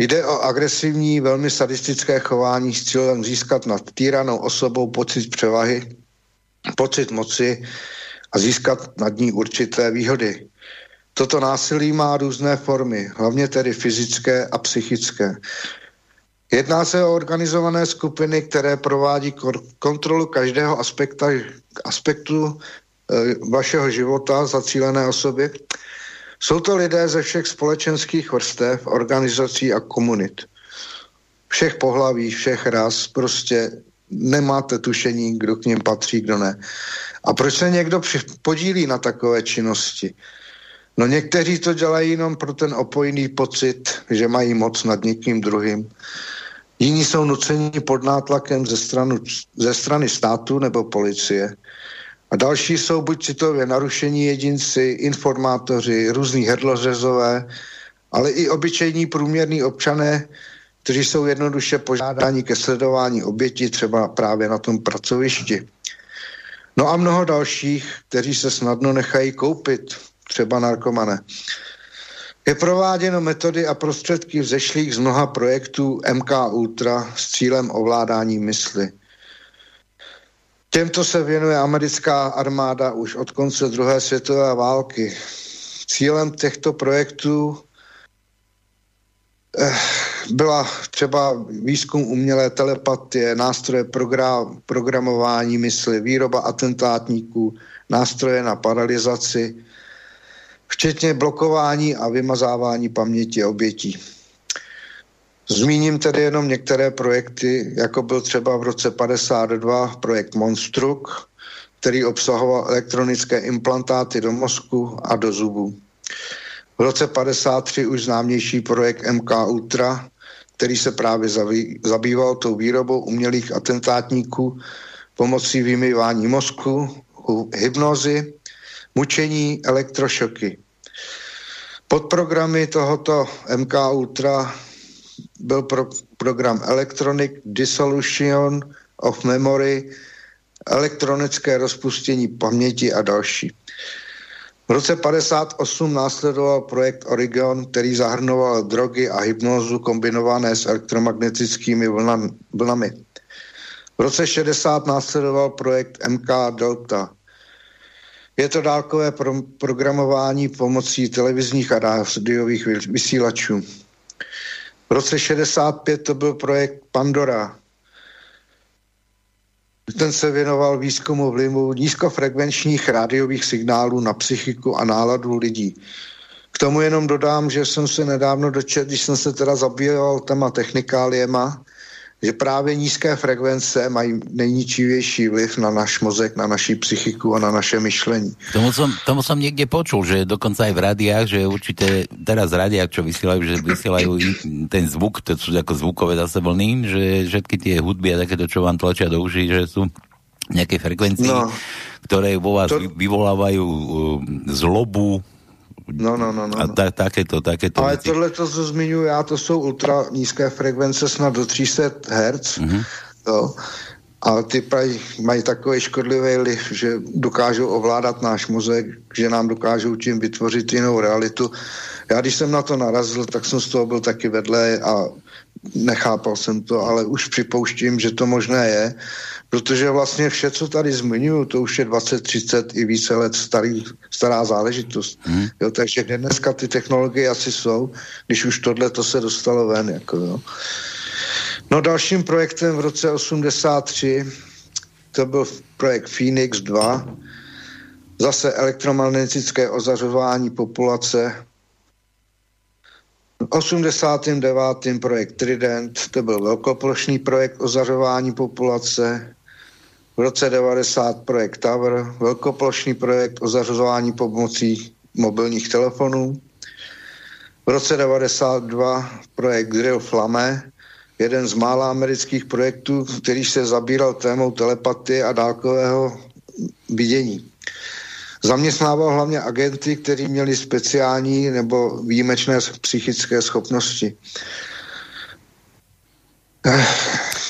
Jde o agresivní, velmi sadistické chování s cílem získat nad týranou osobou pocit převahy, pocit moci a získat nad ní určité výhody. Toto násilí má různé formy, hlavně tedy fyzické a psychické. Jedná se o organizované skupiny, které provádí kontrolu každého aspekta, aspektu e, vašeho života zacílené osoby. Jsou to lidé ze všech společenských vrstev, organizací a komunit. Všech pohlaví, všech ras, prostě nemáte tušení, kdo k ním patří, kdo ne. A proč se někdo podílí na takové činnosti? No někteří to dělají jenom pro ten opojný pocit, že mají moc nad někým druhým. Jiní jsou nuceni pod nátlakem ze, stranu, ze strany státu nebo policie. A další jsou buď citově narušení jedinci, informátoři, různí hrdlořezové, ale i obyčejní průměrní občané, kteří jsou jednoduše požádáni ke sledování oběti třeba právě na tom pracovišti. No a mnoho dalších, kteří se snadno nechají koupit, třeba narkomane. Je prováděno metody a prostředky vzešlých z mnoha projektů MK Ultra s cílem ovládání mysli. Těmto se věnuje americká armáda už od konce druhé světové války. Cílem těchto projektů eh, byla třeba výzkum umělé telepatie, nástroje program, programování mysli, výroba atentátníků, nástroje na paralizaci, včetně blokování a vymazávání paměti obětí. Zmíním tedy jenom některé projekty, jako byl třeba v roce 52 projekt Monstruk, který obsahoval elektronické implantáty do mozku a do zubů. V roce 53 už známější projekt MK Ultra, který se právě zabýval tou výrobou umělých atentátníků pomocí vymývání mozku, hypnozy, mučení, elektrošoky. Podprogramy tohoto MK Ultra byl pro, program Electronic Dissolution of Memory, elektronické rozpustění paměti a další. V roce 58 následoval projekt Origon, který zahrnoval drogy a hypnózu kombinované s elektromagnetickými vlnami. V roce 60 následoval projekt MK Delta. Je to dálkové pro- programování pomocí televizních a rádiových vysílačů. V roce 65 to byl projekt Pandora. Ten se věnoval výzkumu vlivu nízkofrekvenčních rádiových signálů na psychiku a náladu lidí. K tomu jenom dodám, že jsem se nedávno dočetl, když jsem se teda zabýval téma technikáliema, že právě nízké frekvence mají nejničivější vliv na náš mozek, na naší psychiku a na naše myšlení. Tomu som, tomu som niekde počul, že dokonca aj v rádiách, že určité, teraz rádiách, čo vysielajú, že vysielajú ten zvuk, to sú ako zvukové zase vlny, že všetky tie hudby a takéto, čo vám tlačia do uší, že sú nejaké frekvencie, no, ktoré vo vás to... vyvolávajú uh, zlobu, No, no, no. no. A ta, takéto, takéto Ale tohle, to, co zmiňuji já, to jsou ultra nízké frekvence, snad do 300 Hz. Mm-hmm. Jo. A ty mají, mají takový škodlivý liv, že dokážou ovládat náš mozek, že nám dokážou tím vytvořit jinou realitu. Já když jsem na to narazil, tak jsem z toho byl taky vedle a nechápal jsem to, ale už připouštím, že to možné je, protože vlastně vše, co tady zmiňuju, to už je 20, 30 i více let starý, stará záležitost. Hmm. Jo, takže dneska ty technologie asi jsou, když už tohle to se dostalo ven. Jako, jo. No dalším projektem v roce 83 to byl projekt Phoenix 2, zase elektromagnetické ozařování populace 89. projekt Trident, to byl velkoplošný projekt ozařování populace. V roce 90 projekt Tower, velkoplošný projekt ozařování pomocí mobilních telefonů. V roce 92 projekt Drill Flame, jeden z mála amerických projektů, který se zabíral témou telepatie a dálkového vidění. Zaměstnával hlavně agenty, kteří měli speciální nebo výjimečné psychické schopnosti.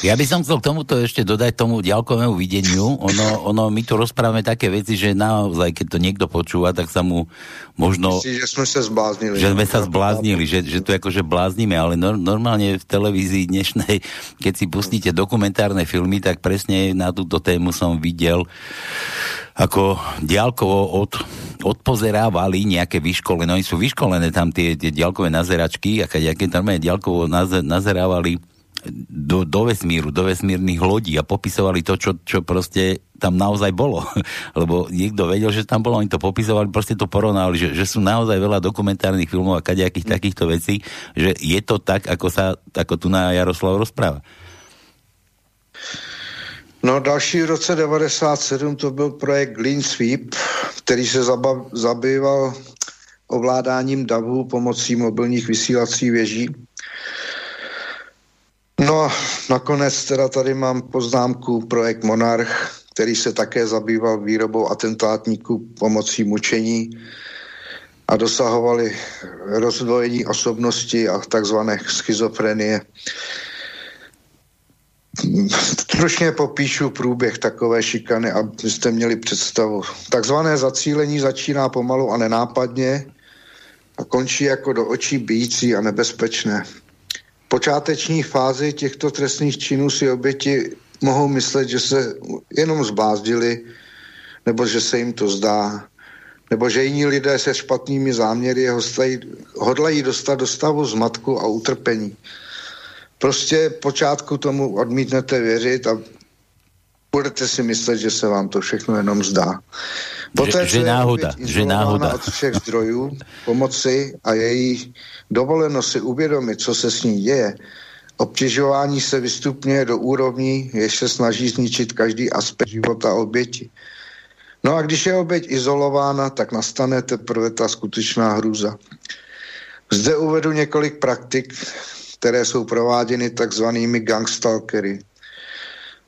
Ja by som chcel k tomuto ešte dodať tomu ďalkovému videniu. Ono, ono, my tu rozprávame také veci, že naozaj, keď to niekto počúva, tak sa mu možno... Myslí, že sme sa zbláznili. Že sme sa zbláznili, že, že tu akože bláznime, ale no, normálne v televízii dnešnej, keď si pustíte dokumentárne filmy, tak presne na túto tému som videl ako diálkovo od, odpozerávali nejaké vyškolené, oni sú vyškolené tam tie, tie diálkové nazeračky a keď aké tam diálkovo nazerávali do, do vesmíru, do vesmírnych lodí a popisovali to, čo, čo proste tam naozaj bolo. Lebo niekto vedel, že tam bolo, oni to popisovali, proste to porovnali, že, že sú naozaj veľa dokumentárnych filmov a kadejakých mm. takýchto vecí, že je to tak, ako sa, ako tu na Jaroslav rozpráva. No další v roce 97 to byl projekt Lean Sweep, který se zabýval ovládáním davu pomocí mobilních vysílacích věží. No a nakonec teda tady mám poznámku projekt Monarch, který se také zabýval výrobou atentátníků pomocí mučení a dosahovali rozdvojení osobnosti a takzvané schizofrenie. Stručně popíšu průběh takové šikany, abyste měli představu. Takzvané zacílení začíná pomalu a nenápadně a končí jako do očí bíjící a nebezpečné. V počáteční fázi těchto trestných činů si oběti mohou myslet, že se jenom zbázdili, nebo že se jim to zdá, nebo že jiní lidé se špatnými záměry hodlají dostat do stavu zmatku a utrpení. Prostě počátku tomu odmítnete věřit a budete si myslet, že se vám to všechno jenom zdá. Poté, že, že náhoda, že náhoda. od všech zdrojů pomoci a její dovoleno si uvědomit, co se s ní děje, obtěžování se vystupňuje do úrovní, jež se snaží zničit každý aspekt života oběti. No a když je oběť izolována, tak nastane teprve ta skutečná hrůza. Zde uvedu několik praktik, které jsou prováděny takzvanými gangstalkery.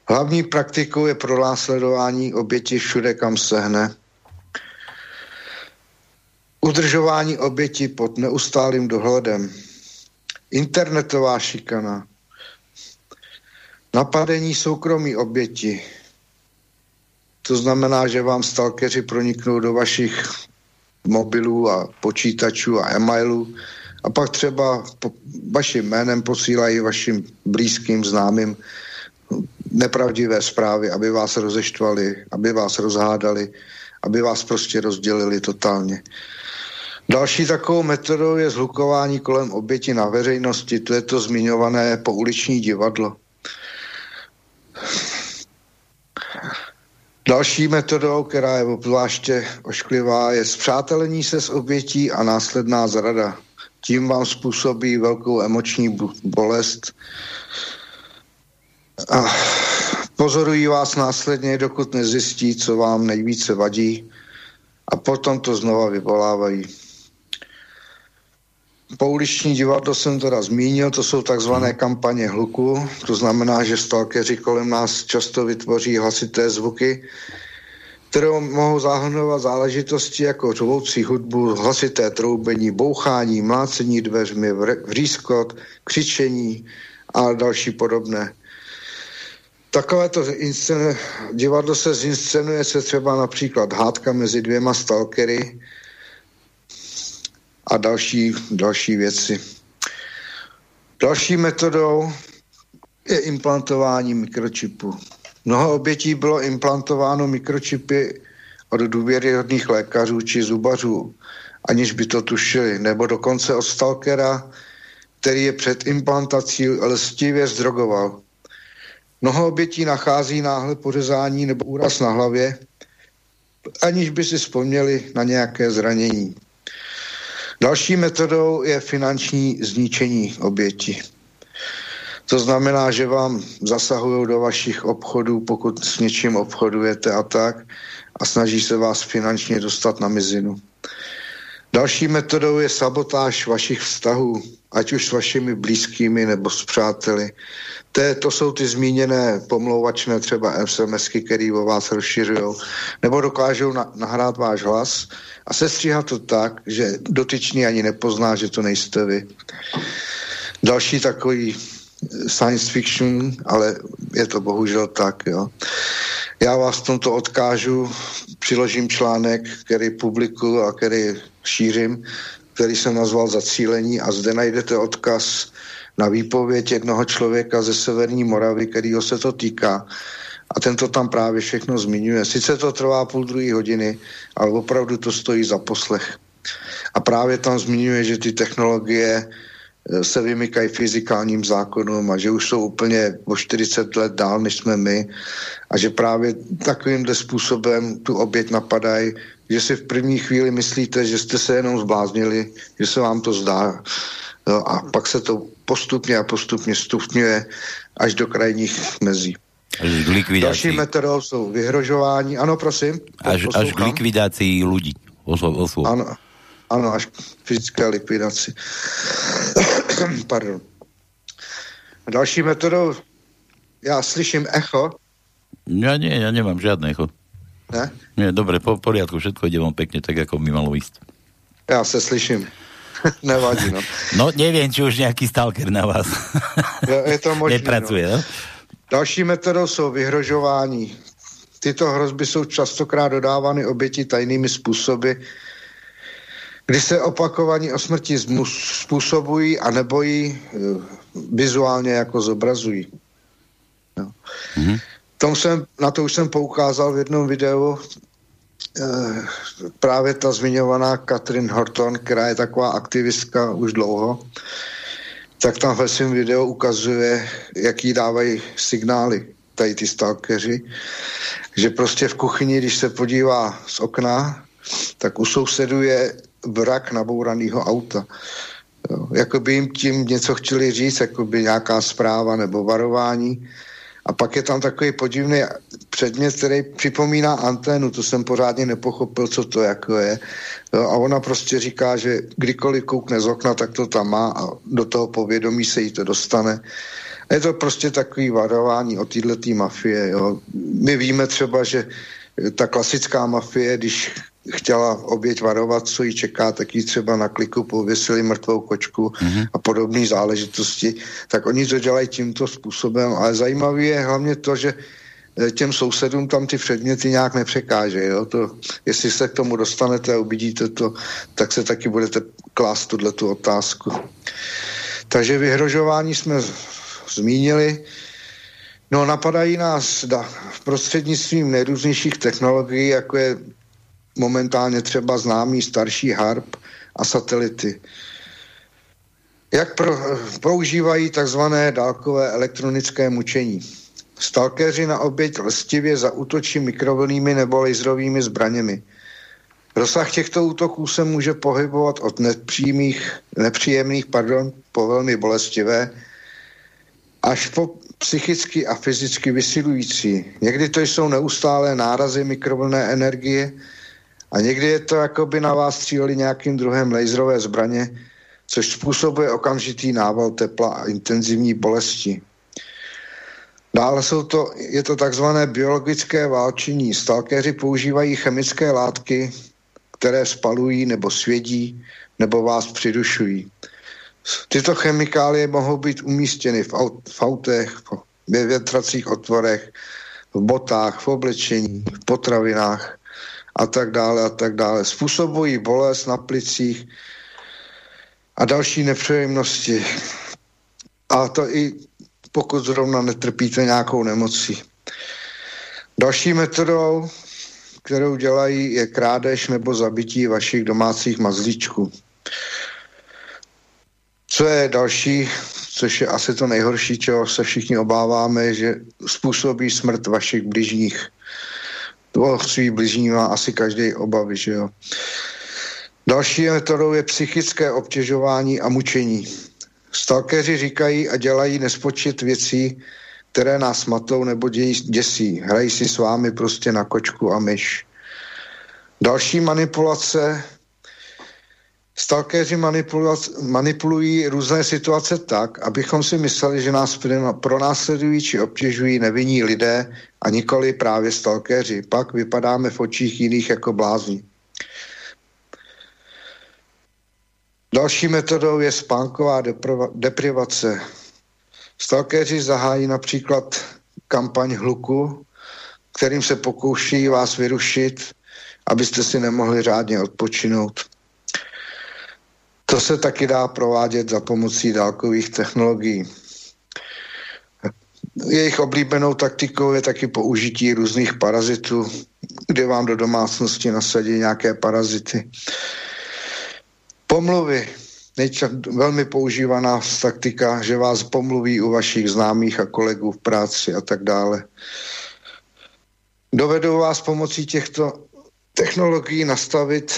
Hlavní praktikou je pronásledování oběti všude, kam sehne. Udržování oběti pod neustálým dohledem. Internetová šikana. Napadení soukromí oběti. To znamená, že vám stalkeři proniknou do vašich mobilů a počítačů a e-mailů a pak třeba vaším jménem posílají vašim blízkým, známým nepravdivé zprávy, aby vás rozeštvali, aby vás rozhádali, aby vás prostě rozdělili totálně. Další takovou metodou je zhlukování kolem oběti na veřejnosti, to je to zmiňované pouliční divadlo. Další metodou, která je obzvláště ošklivá, je zpřátelení se s obětí a následná zrada. Tím vám způsobí velkou emoční bolest. A pozorují vás následně, dokud nezjistí, co vám nejvíce vadí. A potom to znova vyvolávají. Pouliční divadlo jsem teda zmínil, to jsou takzvané kampaně hluku, to znamená, že stalkeři kolem nás často vytvoří hlasité zvuky, které mohou zahrnovat záležitosti jako řvoucí hudbu, hlasité troubení, bouchání, mlácení dveřmi, vřískot, křičení a další podobné. Takovéto inscen... divadlo se zinscenuje se třeba například hádka mezi dvěma stalkery, a další, další věci. Další metodou je implantování mikročipu. Mnoho obětí bylo implantováno mikročipy od důvěryhodných lékařů či zubařů, aniž by to tušili, nebo dokonce od stalkera, který je před implantací lstivě zdrogoval. Mnoho obětí nachází náhle pořezání nebo úraz na hlavě, aniž by si vzpomněli na nějaké zranění. Další metodou je finanční zničení oběti. To znamená, že vám zasahují do vašich obchodů, pokud s něčím obchodujete a tak, a snaží se vás finančně dostat na mizinu. Další metodou je sabotáž vašich vztahů, ať už s vašimi blízkými nebo s přáteli. Je, to jsou ty zmíněné pomlouvačné třeba SMSky, které o vás rozšiřují, nebo dokážou na, nahrát váš hlas a sestříhat to tak, že dotyčný ani nepozná, že to nejste vy. Další takový science fiction, ale je to bohužel tak, jo. Já vás v tomto odkážu, přiložím článek, který publikuju a který šířím, který jsem nazval Zacílení a zde najdete odkaz na výpověď jednoho člověka ze Severní Moravy, kterýho se to týká. A ten to tam právě všechno zmiňuje. Sice to trvá půl druhé hodiny, ale opravdu to stojí za poslech. A právě tam zmiňuje, že ty technologie se vymykají fyzikálním zákonům a že už jsou úplně o 40 let dál, než jsme my a že právě takovýmhle způsobem tu oběť napadají, že si v první chvíli myslíte, že jste se jenom zbláznili, že se vám to zdá no, a pak se to postupně a postupně stupňuje až do krajních mezí. Až. Další metodou jsou vyhrožování. Ano, prosím. Až, až k likvidaci lidí. Oslo, Ano, ano, až k fyzické likvidaci. Pardon. Další metodou, já slyším echo. Ja nie, ja nemám žiadne echo. Ne? Nie, dobre, po poriadku, všetko ide vám pekne, tak ako mi malo ísť. Já se slyším. Nevadí, no. No, neviem, či už nejaký stalker na vás. jo, je to možné. Nepracuje, no. no? Další metodou jsou vyhrožování. Tyto hrozby jsou častokrát dodávány oběti tajnými způsoby, kdy se opakovaní o smrti způsobují a nebo ji eh, vizuálně jako zobrazují. No. Mm-hmm. Tom jsem, na to už jsem poukázal v jednom videu, e, právě ta zmiňovaná Katrin Horton, která je taková aktivistka už dlouho, tak tam ve svém videu ukazuje, jaký dávají signály tady ty stalkeři, že prostě v kuchyni, když se podívá z okna, tak u sousedu je vrak nabouraného auta. Jako by jim tím něco chtěli říct, jako by nějaká zpráva nebo varování. A pak je tam takový podivný předmět, který připomíná anténu, to jsem pořádně nepochopil, co to jako je. A ona prostě říká, že kdykoliv koukne z okna, tak to tam má a do toho povědomí se jí to dostane. A je to prostě takový varování o této mafie. Jo. My víme třeba, že ta klasická mafie, když chtěla oběť varovat, co jí čeká, tak jí třeba na kliku pověsili mrtvou kočku mm-hmm. a podobné záležitosti, tak oni to dělají tímto způsobem, ale zajímavé je hlavně to, že eh, těm sousedům tam ty předměty nějak nepřekáže. Jo? To, jestli se k tomu dostanete a uvidíte to, tak se taky budete klást tuhle tu otázku. Takže vyhrožování jsme zmínili. No, napadají nás da, v prostřednictvím nejrůznějších technologií, jako je momentálně třeba známý starší HARP a satelity. Jak pro, používají takzvané dálkové elektronické mučení? Stalkeři na oběť lstivě zautočí mikrovlnými nebo laserovými zbraněmi. Rozsah těchto útoků se může pohybovat od nepřímých, nepříjemných pardon, po velmi bolestivé až po psychicky a fyzicky vysilující. Někdy to jsou neustálé nárazy mikrovlné energie, a někdy je to, jako by na vás stříleli nějakým druhem laserové zbraně, což způsobuje okamžitý nával tepla a intenzivní bolesti. Dále jsou to, je to takzvané biologické válčení. Stalkéři používají chemické látky, které spalují nebo svědí, nebo vás přidušují. Tyto chemikálie mohou být umístěny v, aut, v autech, ve větracích otvorech, v botách, v oblečení, v potravinách a tak dále a tak dále. Způsobují bolest na plicích a další nepřejemnosti. A to i pokud zrovna netrpíte nějakou nemocí. Další metodou, kterou dělají, je krádež nebo zabití vašich domácích mazlíčků. Co je další, což je asi to nejhorší, čeho se všichni obáváme, že způsobí smrt vašich bližních o svý bližní má asi každý obavy, že jo. Další metodou je psychické obtěžování a mučení. Stalkeři říkají a dělají nespočet věcí, které nás matou nebo děsí. Hrají si s vámi prostě na kočku a myš. Další manipulace. Stalkeři manipulují různé situace tak, abychom si mysleli, že nás pronásledují či obtěžují nevinní lidé a nikoli právě stalkéři. Pak vypadáme v očích jiných jako blázni. Další metodou je spánková deprivace. Stalkéři zahájí například kampaň hluku, kterým se pokouší vás vyrušit, abyste si nemohli řádně odpočinout. To se taky dá provádět za pomocí dálkových technologií. Jejich oblíbenou taktikou je taky použití různých parazitů, kde vám do domácnosti nasadí nějaké parazity. Pomluvy. Nejča, velmi používaná taktika, že vás pomluví u vašich známých a kolegů v práci a tak dále. Dovedou vás pomocí těchto technologií nastavit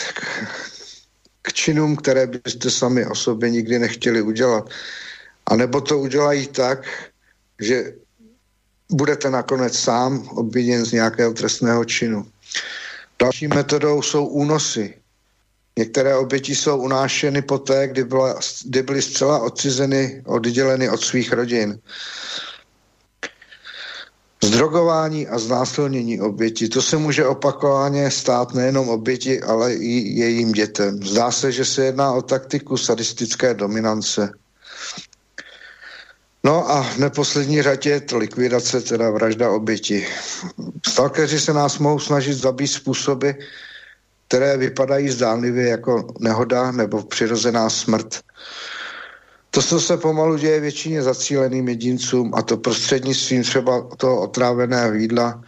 k činům, které byste sami o sobě nikdy nechtěli udělat. A nebo to udělají tak, že budete nakonec sám obviněn z nějakého trestného činu. Další metodou jsou únosy. Některé oběti jsou unášeny poté, kdy, byla, kdy byly zcela odcizeny, odděleny od svých rodin. Zdrogování a znásilnění oběti. To se může opakovaně stát nejenom oběti, ale i jejím dětem. Zdá se, že se jedná o taktiku sadistické dominance. No a v neposlední řadě to likvidace, teda vražda oběti. Stalkeři se nás mohou snažit zabít způsoby, které vypadají zdánlivě jako nehoda nebo přirozená smrt. To, co se pomalu děje většině zacíleným jedincům, a to prostřednictvím třeba toho otráveného jídla,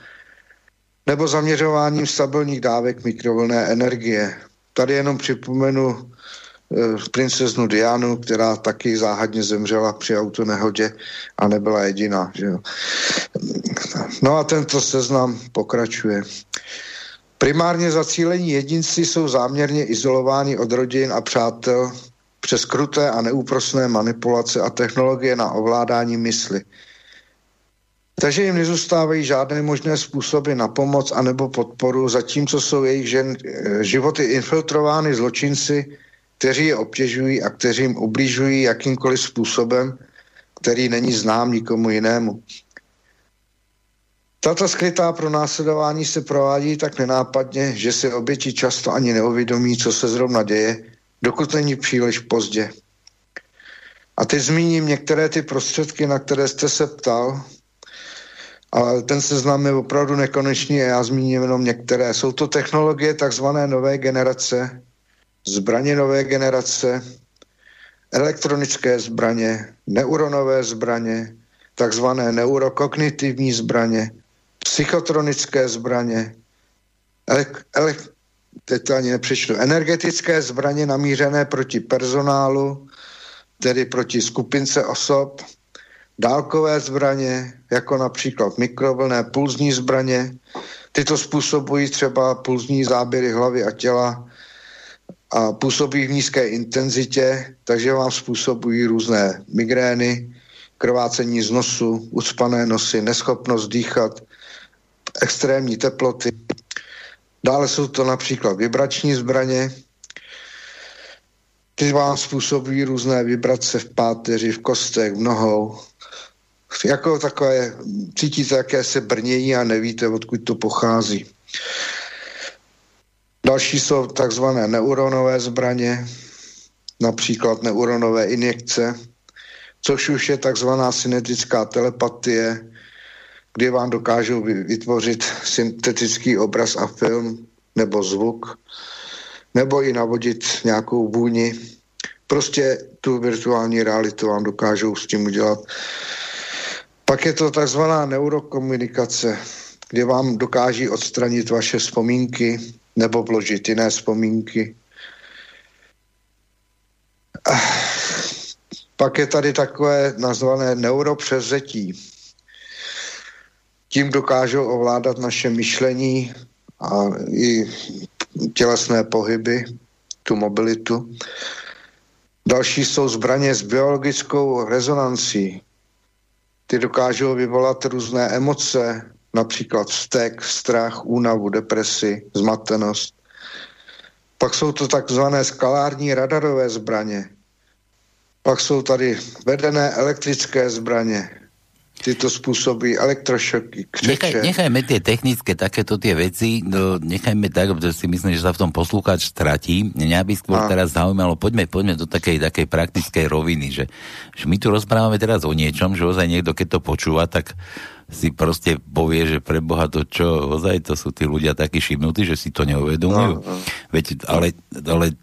nebo zaměřováním stabilních dávek mikrovlné energie. Tady jenom připomenu e, princeznu Dianu, která taky záhadně zemřela při autonehodě a nebyla jediná. Že jo. No a tento seznam pokračuje. Primárně zacílení jedinci jsou záměrně izolováni od rodin a přátel přes kruté a neúprosné manipulace a technologie na ovládání mysli. Takže jim nezůstávají žádné možné způsoby na pomoc anebo podporu, zatímco jsou jejich žen, eh, životy infiltrovány zločinci, kteří je obtěžují a kteří jim ubližují jakýmkoliv způsobem, který není znám nikomu jinému. Tato skrytá pronásledování se provádí tak nenápadně, že si oběti často ani neuvědomí, co se zrovna děje, dokud není příliš pozdě. A teď zmíním některé ty prostředky, na které jste se ptal, ale ten seznam je opravdu nekonečný a já zmíním jenom některé. Jsou to technologie takzvané nové generace, zbraně nové generace, elektronické zbraně, neuronové zbraně, takzvané neurokognitivní zbraně, psychotronické zbraně, teď ani nepřečtu, energetické zbraně namířené proti personálu, tedy proti skupince osob, dálkové zbraně, jako například mikrovlné pulzní zbraně. Tyto způsobují třeba pulzní záběry hlavy a těla a působí v nízké intenzitě, takže vám způsobují různé migrény, krvácení z nosu, ucpané nosy, neschopnost dýchat, extrémní teploty. Dále jsou to například vibrační zbraně, ty vám způsobují různé vibrace v páteři, v kostech, v nohou, jako takové, cítíte jaké se brnění a nevíte, odkud to pochází. Další jsou takzvané neuronové zbraně, například neuronové injekce, což už je takzvaná synetická telepatie, kdy vám dokážou vytvořit syntetický obraz a film nebo zvuk, nebo i navodit nějakou vůni. Prostě tu virtuální realitu vám dokážou s tím udělat. Pak je to takzvaná neurokomunikace, kde vám dokáží odstranit vaše vzpomínky nebo vložit jiné vzpomínky. Pak je tady takové nazvané neuropřevzetí. Tím dokážou ovládat naše myšlení a i tělesné pohyby, tu mobilitu. Další jsou zbraně s biologickou rezonancí, ty dokážou vyvolat různé emoce, například vztek, strach, únavu, depresi, zmatenost. Pak jsou to takzvané skalární radarové zbraně. Pak jsou tady vedené elektrické zbraně, tyto způsoby elektrošoky, křeče. Nechaj, nechajme tie technické takéto tie veci, no, nechajme tak, pretože si myslím, že sa v tom poslúchač stratí. Mňa by skôr a. teraz zaujímalo, poďme, poďme do takej, takej praktickej roviny, že, že my tu rozprávame teraz o niečom, že ozaj niekto, keď to počúva, tak si proste povie, že pre Boha to čo, ozaj to sú tí ľudia takí šibnutí, že si to neuvedomujú. No, no. Veď, ale, ale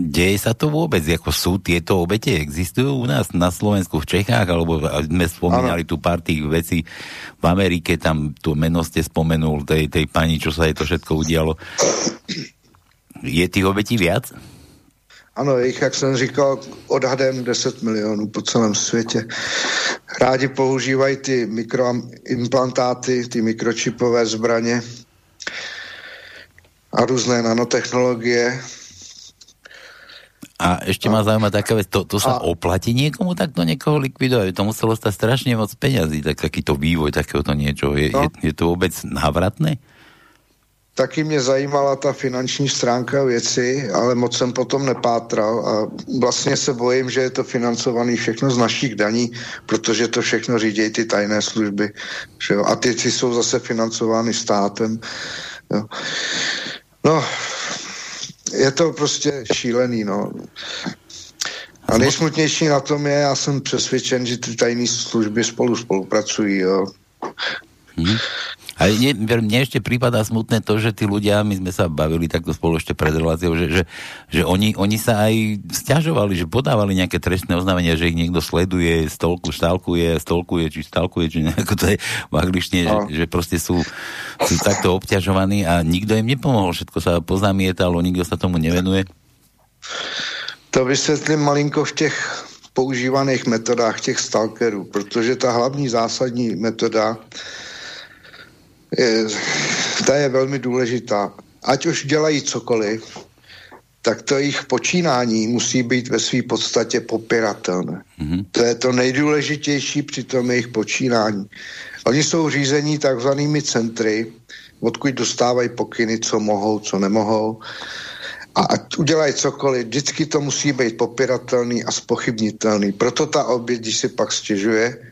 Deje sa to vôbec? Ako sú tieto obete? Existujú u nás na Slovensku, v Čechách? Alebo sme spomínali tu pár tých vecí v Amerike, tam to meno ste spomenul tej, tej pani, čo sa jej to všetko udialo. Je tých obetí viac? Ano, jich, jak jsem říkal, odhadem 10 milionů po celém světě. Rádi používají ty mikroimplantáty, ty mikročipové zbraně a různé nanotechnologie, a ešte ma zaujíma taká vec, to, to sa a... oplatí niekomu takto niekoho likvidovať? To muselo stať strašne moc peňazí, tak, takýto vývoj takéhoto niečo. Je, no. je, je to vôbec návratné? Taky mě zajímala ta finanční stránka věci, ale moc jsem potom nepátral a vlastně se bojím, že je to financovaný všechno z našich daní, protože to všechno řídějí ty tajné služby. Že jo? A ty, ty jsou zase financovány státem. Jo. No, je to prostě šílený, no. A nejsmutnější na tom je, já jsem přesvědčen, že ty tajné služby spolu spolupracují, jo. Hmm. A mne, mne ešte prípada smutné to, že tí ľudia, my sme sa bavili takto spolu ešte pred reláciou, že, že, že oni, oni sa aj stiažovali, že podávali nejaké trestné oznámenia, že ich niekto sleduje, stolku, štálkuje, stolkuje, či stalkuje, či nejako to je v angličtine, no. že, že proste sú, sú takto obťažovaní a nikto im nepomohol, všetko sa pozamietalo, nikto sa tomu nevenuje. To vysvětlím malinko v těch používaných metodách těch stalkerů, protože ta hlavní zásadní metoda je, ta je velmi důležitá. Ať už dělají cokoliv, tak to jejich počínání musí být ve své podstatě popiratelné. Mm-hmm. To je to nejdůležitější při tom jejich počínání. Oni jsou řízení takzvanými centry, odkud dostávají pokyny, co mohou, co nemohou a ať udělají cokoliv, vždycky to musí být popiratelný a spochybnitelný. Proto ta oběť, když si pak stěžuje,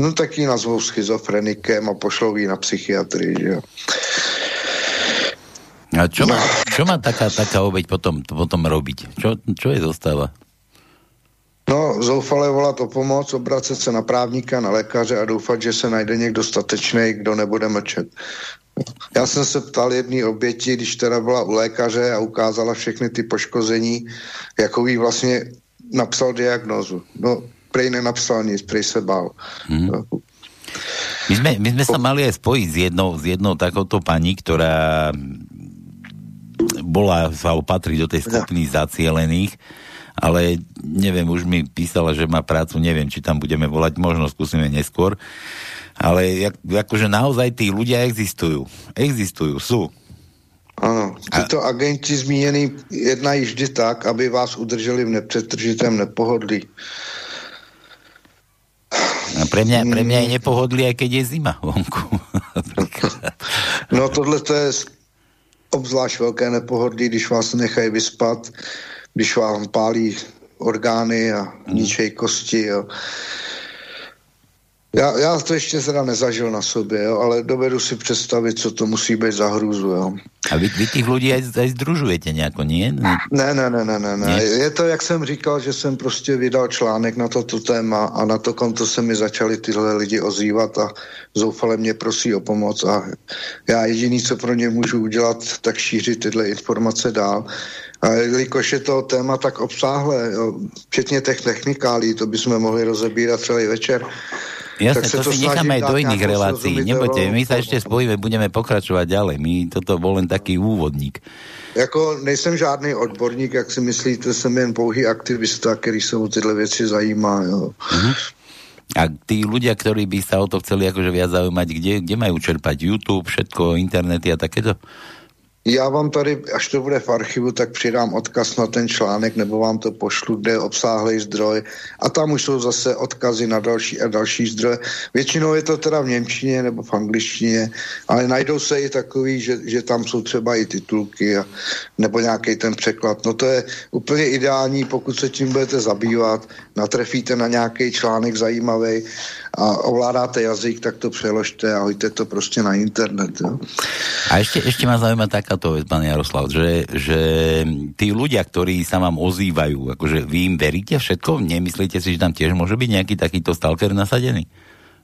no tak ji nazvou schizofrenikem a pošlou ji na psychiatrii, že jo. A čo má, čo má taká, taká obeď potom, potom robiť? Čo, čo je zostáva? No, zoufale volat o pomoc, obracet se na právníka, na lékaře a doufat, že se najde někdo statečný, kdo nebude mlčet. Já jsem se ptal jedné oběti, když teda byla u lékaře a ukázala všechny ty poškození, jakou jí vlastně napsal diagnozu. No, prej nenapsal nic, prej se bál. Hmm. My sme, my sme sa mali aj spojiť s jednou, s jednou takouto pani, ktorá bola, sa opatrí do tej skupiny zacielených, ale neviem, už mi písala, že má prácu, neviem, či tam budeme volať, možno skúsime neskôr. Ale jak, akože naozaj tí ľudia existujú. Existujú, sú. Ano, tyto a... agenti zmíněný jednají vždy tak, aby vás udrželi v nepřetržitém nepohodlí. A pre mňa, pre mňa je nepohodlí, aj keď je zima vonku. no tohle to je obzvlášť velké nepohodlí, když vás nechají vyspat, když vám pálí orgány a hmm. ničej kosti. Jo. Já, já to ještě teda nezažil na sobě, jo, ale dovedu si představit, co to musí být za hrůzu. Jo. A vy, vy těch lidí aj, aj združujete nějako, nie? Ne, ne, ne, ne, ne, ne. Je to, jak jsem říkal, že jsem prostě vydal článek na toto téma a na to konto se mi začali tyhle lidi ozývat a zoufale mě prosí o pomoc a já jediný, co pro ně můžu udělat, tak šířit tyhle informace dál. A jelikož je to téma tak obsáhlé, jo, včetně těch technikálí, to bychom mohli rozebírat celý večer, Jasne, to, to si necháme aj do iných relácií. Nebojte, my sa ešte spojíme, budeme pokračovať ďalej. My, toto bol len taký úvodník. Jako nejsem žádný odborník, jak si myslíte, jsem jen pouhý aktivista, který se o tyhle věci zajímá. Jo. Uh-huh. A tí ľudia, ktorí by sa o to chceli akože viac zaujímať, kde, kde majú čerpať YouTube, všetko, internety a takéto? Já vám tady, až to bude v archivu, tak přidám odkaz na ten článek, nebo vám to pošlu, kde je obsáhlý zdroj. A tam už jsou zase odkazy na další a další zdroje. Většinou je to teda v Němčině nebo v angličtině, ale najdou se i takový, že, že tam jsou třeba i titulky a, nebo nějaký ten překlad. No to je úplně ideální, pokud se tím budete zabývat, natrefíte na nějaký článek zajímavý a ovládáte jazyk, tak to přeložte a hojte to prostě na internet. Jo. A ešte, ešte ma zaujíma takáto vec, pán Jaroslav, že, že tí ľudia, ktorí sa vám ozývajú, akože vy im veríte všetko? Nemyslíte si, že tam tiež môže byť nejaký takýto stalker nasadený?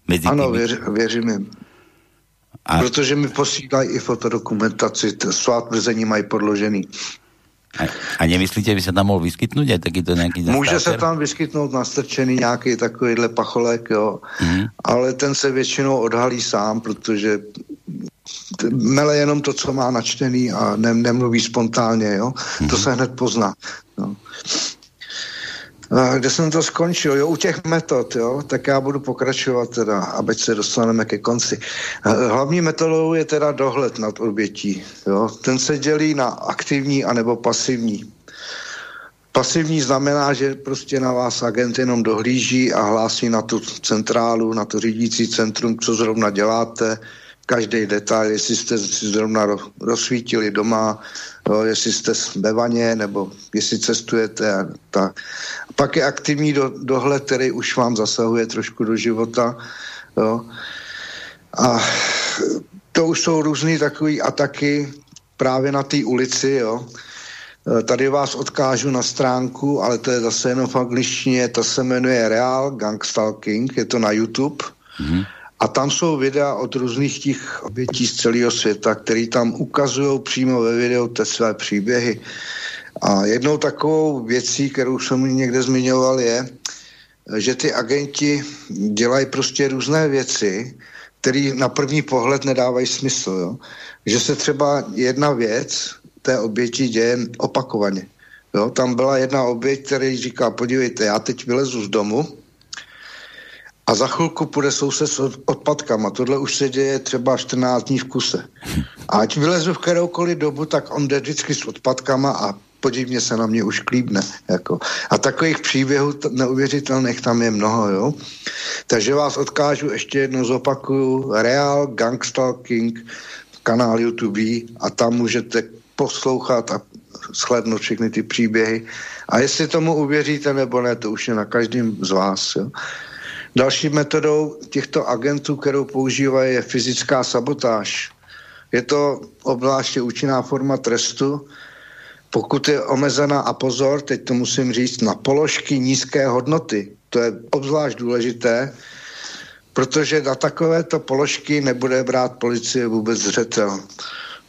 Medzi ano, věř, věřím jim. A... Protože mi posílají i fotodokumentaci, svá tvrzení mají podložený. A, a nemyslíte, by se tam mohl vyskytnout aj takýto nějaký Může se tam vyskytnout nastrčený nějaký takovýhle pacholek, jo. Mm. Ale ten se většinou odhalí sám, protože mele jenom to, co má načtený a ne, nemluví spontánně, jo. Mm. To mhm. se hned pozná. No. Kde jsem to skončil? Jo, u těch metod, jo, tak já budu pokračovat teda, aby se dostaneme ke konci. Hlavní metodou je teda dohled nad obětí, jo. Ten se dělí na aktivní anebo pasivní. Pasivní znamená, že prostě na vás agent jenom dohlíží a hlásí na tu centrálu, na to řídící centrum, co zrovna děláte, každý detail, jestli jste si zrovna rozsvítili doma, jo, jestli jste ve vaně, nebo jestli cestujete. A tak. A pak je aktivní do, dohled, který už vám zasahuje trošku do života. Jo. A to už jsou různé takové ataky právě na té ulici, jo. Tady vás odkážu na stránku, ale to je zase jenom v angličtině, to se jmenuje Real Gang Stalking, je to na YouTube. Mm-hmm A tam jsou videa od různých těch obětí z celého světa, který tam ukazují přímo ve videu ty své příběhy. A jednou takovou věcí, kterou jsem někde zmiňoval, je, že ty agenti dělají prostě různé věci, které na první pohled nedávají smysl. Jo? Že se třeba jedna věc té oběti děje opakovaně. Jo? Tam byla jedna oběť, který říká, podívejte, já teď vylezu z domu a za chvilku půjde soused s odpadkama. Tohle už se děje třeba 14 dní v kuse. A ať vylezu v kteroukoliv dobu, tak on jde vždycky s odpadkama a podívně se na mě už klíbne. Jako. A takových příběhů neuvěřitelných tam je mnoho. Jo? Takže vás odkážu, ještě jednou zopakuju, Real Gangstalking, kanál YouTube a tam můžete poslouchat a shlednout všechny ty příběhy. A jestli tomu uvěříte nebo ne, to už je na každém z vás. Jo? Další metodou těchto agentů, kterou používají, je fyzická sabotáž. Je to obzvláště účinná forma trestu, pokud je omezená, a pozor, teď to musím říct, na položky nízké hodnoty. To je obzvlášť důležité, protože na takovéto položky nebude brát policie vůbec zřetel.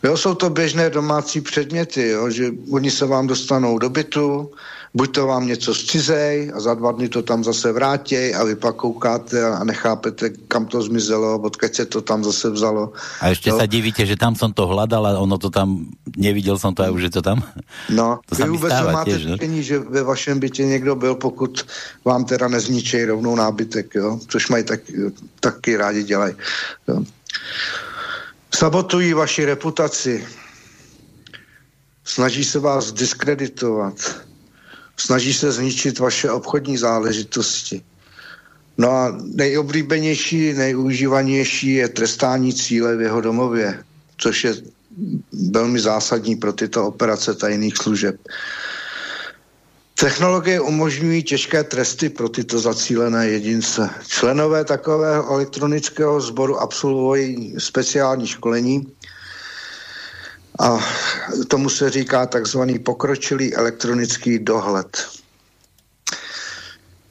Jo, jsou to běžné domácí předměty, jo, že oni se vám dostanou do bytu, buď to vám něco zcizej a za dva dny to tam zase vrátí a vy pak koukáte a nechápete, kam to zmizelo, odkud se to tam zase vzalo. A ještě se divíte, že tam jsem to hledal a ono to tam, neviděl jsem to a už je to tam? No, to vy vůbec máte tiež, tušení, že ve vašem bytě někdo byl, pokud vám teda nezničí rovnou nábytek, jo? což mají tak, taky rádi dělají. Jo? Sabotují vaši reputaci, snaží se vás diskreditovat, snaží se zničit vaše obchodní záležitosti. No a nejoblíbenější, nejužívanější je trestání cíle v jeho domově, což je velmi zásadní pro tyto operace tajných služeb. Technologie umožňují těžké tresty pro tyto zacílené jedince. Členové takového elektronického sboru absolvují speciální školení, a tomu se říká takzvaný pokročilý elektronický dohled.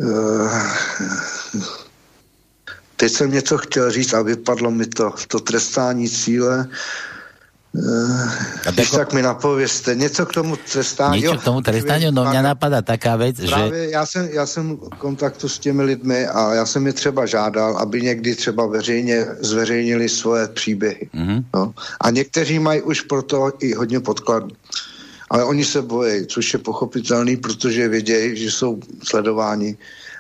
Eh, teď jsem něco chtěl říct a vypadlo mi to, to trestání cíle. Uh, tak mi napověste, něco k tomu trestání. Něco k tomu trestání, no mě napadá taká věc, že... Já jsem, já jsem v kontaktu s těmi lidmi a já jsem je třeba žádal, aby někdy třeba veřejně zveřejnili svoje příběhy. Mm-hmm. No. A někteří mají už proto i hodně podkladů. Ale oni se bojí, což je pochopitelný, protože vědějí, že jsou sledováni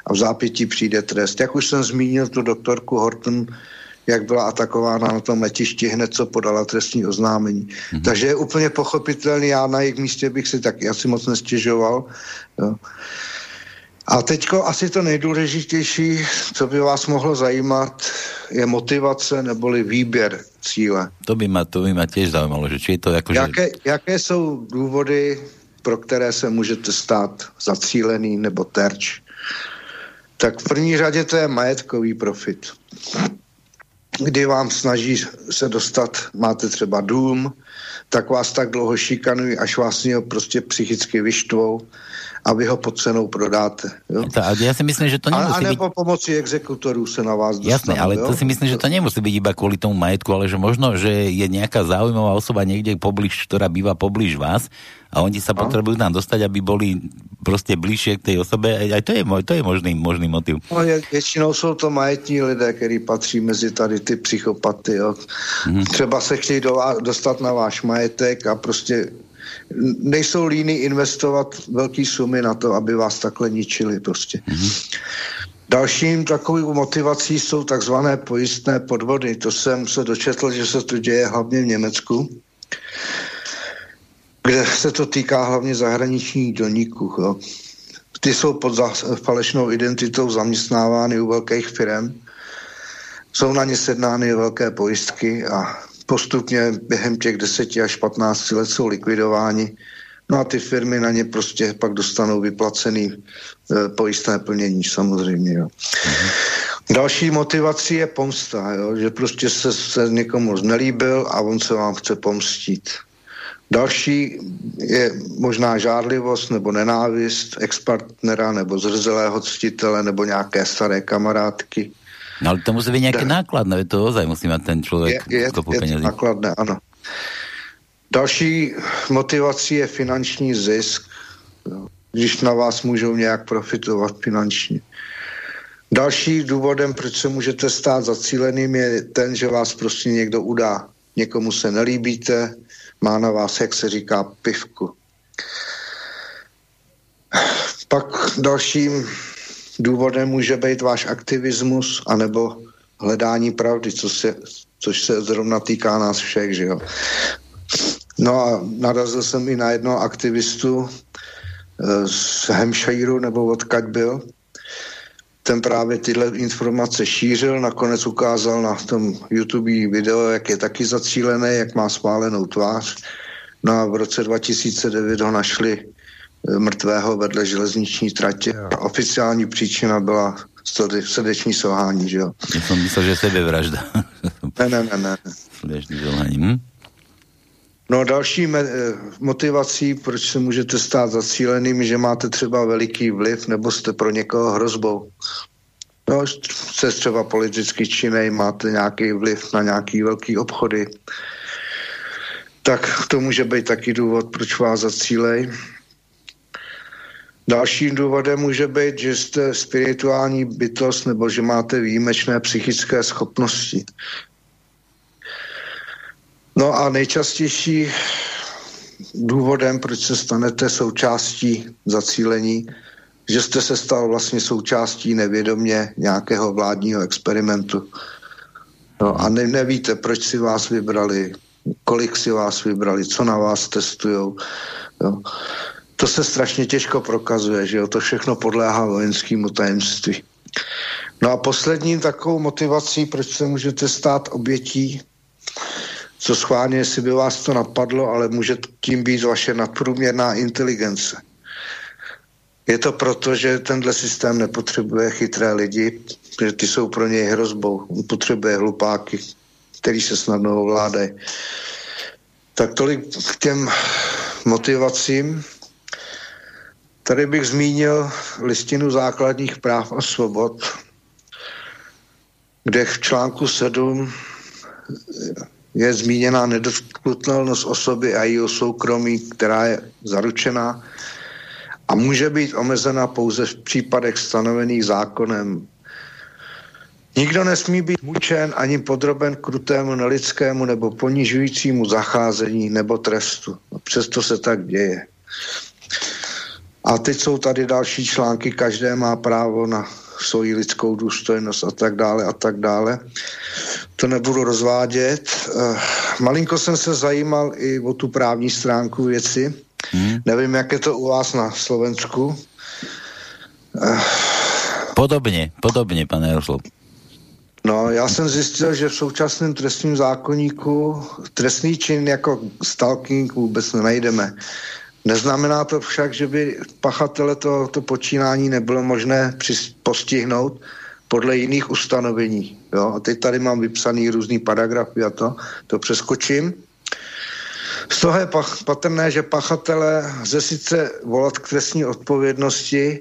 a v zápětí přijde trest. Jak už jsem zmínil tu doktorku Horton, jak byla atakována na tom letišti hned, co podala trestní oznámení. Mm-hmm. Takže je úplně pochopitelný, já na jejich místě bych si taky asi moc nestěžoval. Jo. A teďko asi to nejdůležitější, co by vás mohlo zajímat, je motivace neboli výběr cíle. To by mě, to by mě těž zajímalo, že či je to jako, jaké, že... jaké jsou důvody, pro které se můžete stát zacílený nebo terč? Tak v první řadě to je majetkový profit kdy vám snaží se dostat, máte třeba dům, tak vás tak dlouho šikanují, až vás něho prostě psychicky vyštvou a vy ho pod cenou prodáte. Jo? To, já si myslím, že to nemusí a, a nebo být... pomocí exekutorů se na vás dostanou. Jasné, ale jo? to si myslím, že to nemusí být iba kvůli tomu majetku, ale že možno, že je nějaká zaujímavá osoba někde poblíž, která bývá poblíž vás a oni sa potrebujú tam dostať, aby boli prostě blížšie k tej osobe. Aj to je, to je možný, možný motiv. No, je, většinou jsou to majetní lidé, kteří patří mezi tady ty psychopaty. Jo. Mm-hmm. Třeba se chtějí do, dostat na váš majetek a prostě nejsou líny investovat velké sumy na to, aby vás takhle ničili prostě. Mm-hmm. Dalším takovou motivací jsou takzvané pojistné podvody. To jsem se dočetl, že se to děje hlavně v Německu kde se to týká hlavně zahraničních doníků. Jo. Ty jsou pod falešnou identitou zaměstnávány u velkých firm, jsou na ně sednány velké pojistky a postupně během těch 10 až 15 let jsou likvidováni. No a ty firmy na ně prostě pak dostanou vyplacený e, pojistné plnění samozřejmě. Jo. Mhm. Další motivací je pomsta, jo? že prostě se, se někomu znelíbil a on se vám chce pomstit. Další je možná žádlivost nebo nenávist ex-partnera nebo zrzelého ctitele nebo nějaké staré kamarádky. No ale to musí být nějaké nákladné, to ozaj musí mít ten člověk je, je, je to nákladné, ano. Další motivací je finanční zisk, když na vás můžou nějak profitovat finančně. Další důvodem, proč se můžete stát zacíleným, je ten, že vás prostě někdo udá. Někomu se nelíbíte, má na vás, jak se říká, pivku. Pak dalším důvodem může být váš aktivismus anebo hledání pravdy, co se, což se zrovna týká nás všech, že jo. No a narazil jsem i na jednoho aktivistu eh, z Hampshireu, nebo odkaď byl. Ten právě tyhle informace šířil, nakonec ukázal na tom YouTube video, jak je taky zacílený, jak má spálenou tvář. No a v roce 2009 ho našli eh, mrtvého vedle železniční tratě. A oficiální příčina byla srdeční selhání, že jo. Já jsem myslel, že sebevražda. ne, ne, ne, ne. Srdeční selhání, hm? No další eh, motivací, proč se můžete stát zacíleným, že máte třeba veliký vliv nebo jste pro někoho hrozbou. No, jste třeba politicky činej, máte nějaký vliv na nějaký velký obchody, tak to může být taky důvod, proč vás zacílej. Dalším důvodem může být, že jste spirituální bytost nebo že máte výjimečné psychické schopnosti. No a nejčastější důvodem, proč se stanete součástí zacílení, že jste se stal vlastně součástí nevědomě nějakého vládního experimentu. No a ne, nevíte, proč si vás vybrali, kolik si vás vybrali, co na vás testujou. Jo. To se strašně těžko prokazuje, že jo, to všechno podléhá vojenskému tajemství. No a poslední takovou motivací, proč se můžete stát obětí, co schválně, jestli by vás to napadlo, ale může tím být vaše nadprůměrná inteligence. Je to proto, že tenhle systém nepotřebuje chytré lidi, že ty jsou pro něj hrozbou. On potřebuje hlupáky, který se snadno ovládají. Tak tolik k těm motivacím. Tady bych zmínil listinu základních práv a svobod, kde v článku 7 je zmíněna nedotknutelnost osoby a jejího soukromí, která je zaručená a může být omezena pouze v případech stanovených zákonem. Nikdo nesmí být mučen ani podroben krutému, nelidskému nebo ponižujícímu zacházení nebo trestu. Přesto se tak děje. A teď jsou tady další články, každé má právo na svoji lidskou důstojnost a tak dále a tak dále. To nebudu rozvádět. Uh, malinko jsem se zajímal i o tu právní stránku věci. Hmm. Nevím, jak je to u vás na Slovensku. Uh, podobně, podobně, pane Jaroslav. No, já jsem zjistil, že v současném trestním zákonníku trestný čin jako stalking vůbec nenajdeme. Neznamená to však, že by pachatele to, to počínání nebylo možné postihnout podle jiných ustanovení. Jo? A teď tady mám vypsaný různý paragrafy a to, to přeskočím. Z toho je patrné, že pachatele ze sice volat k trestní odpovědnosti,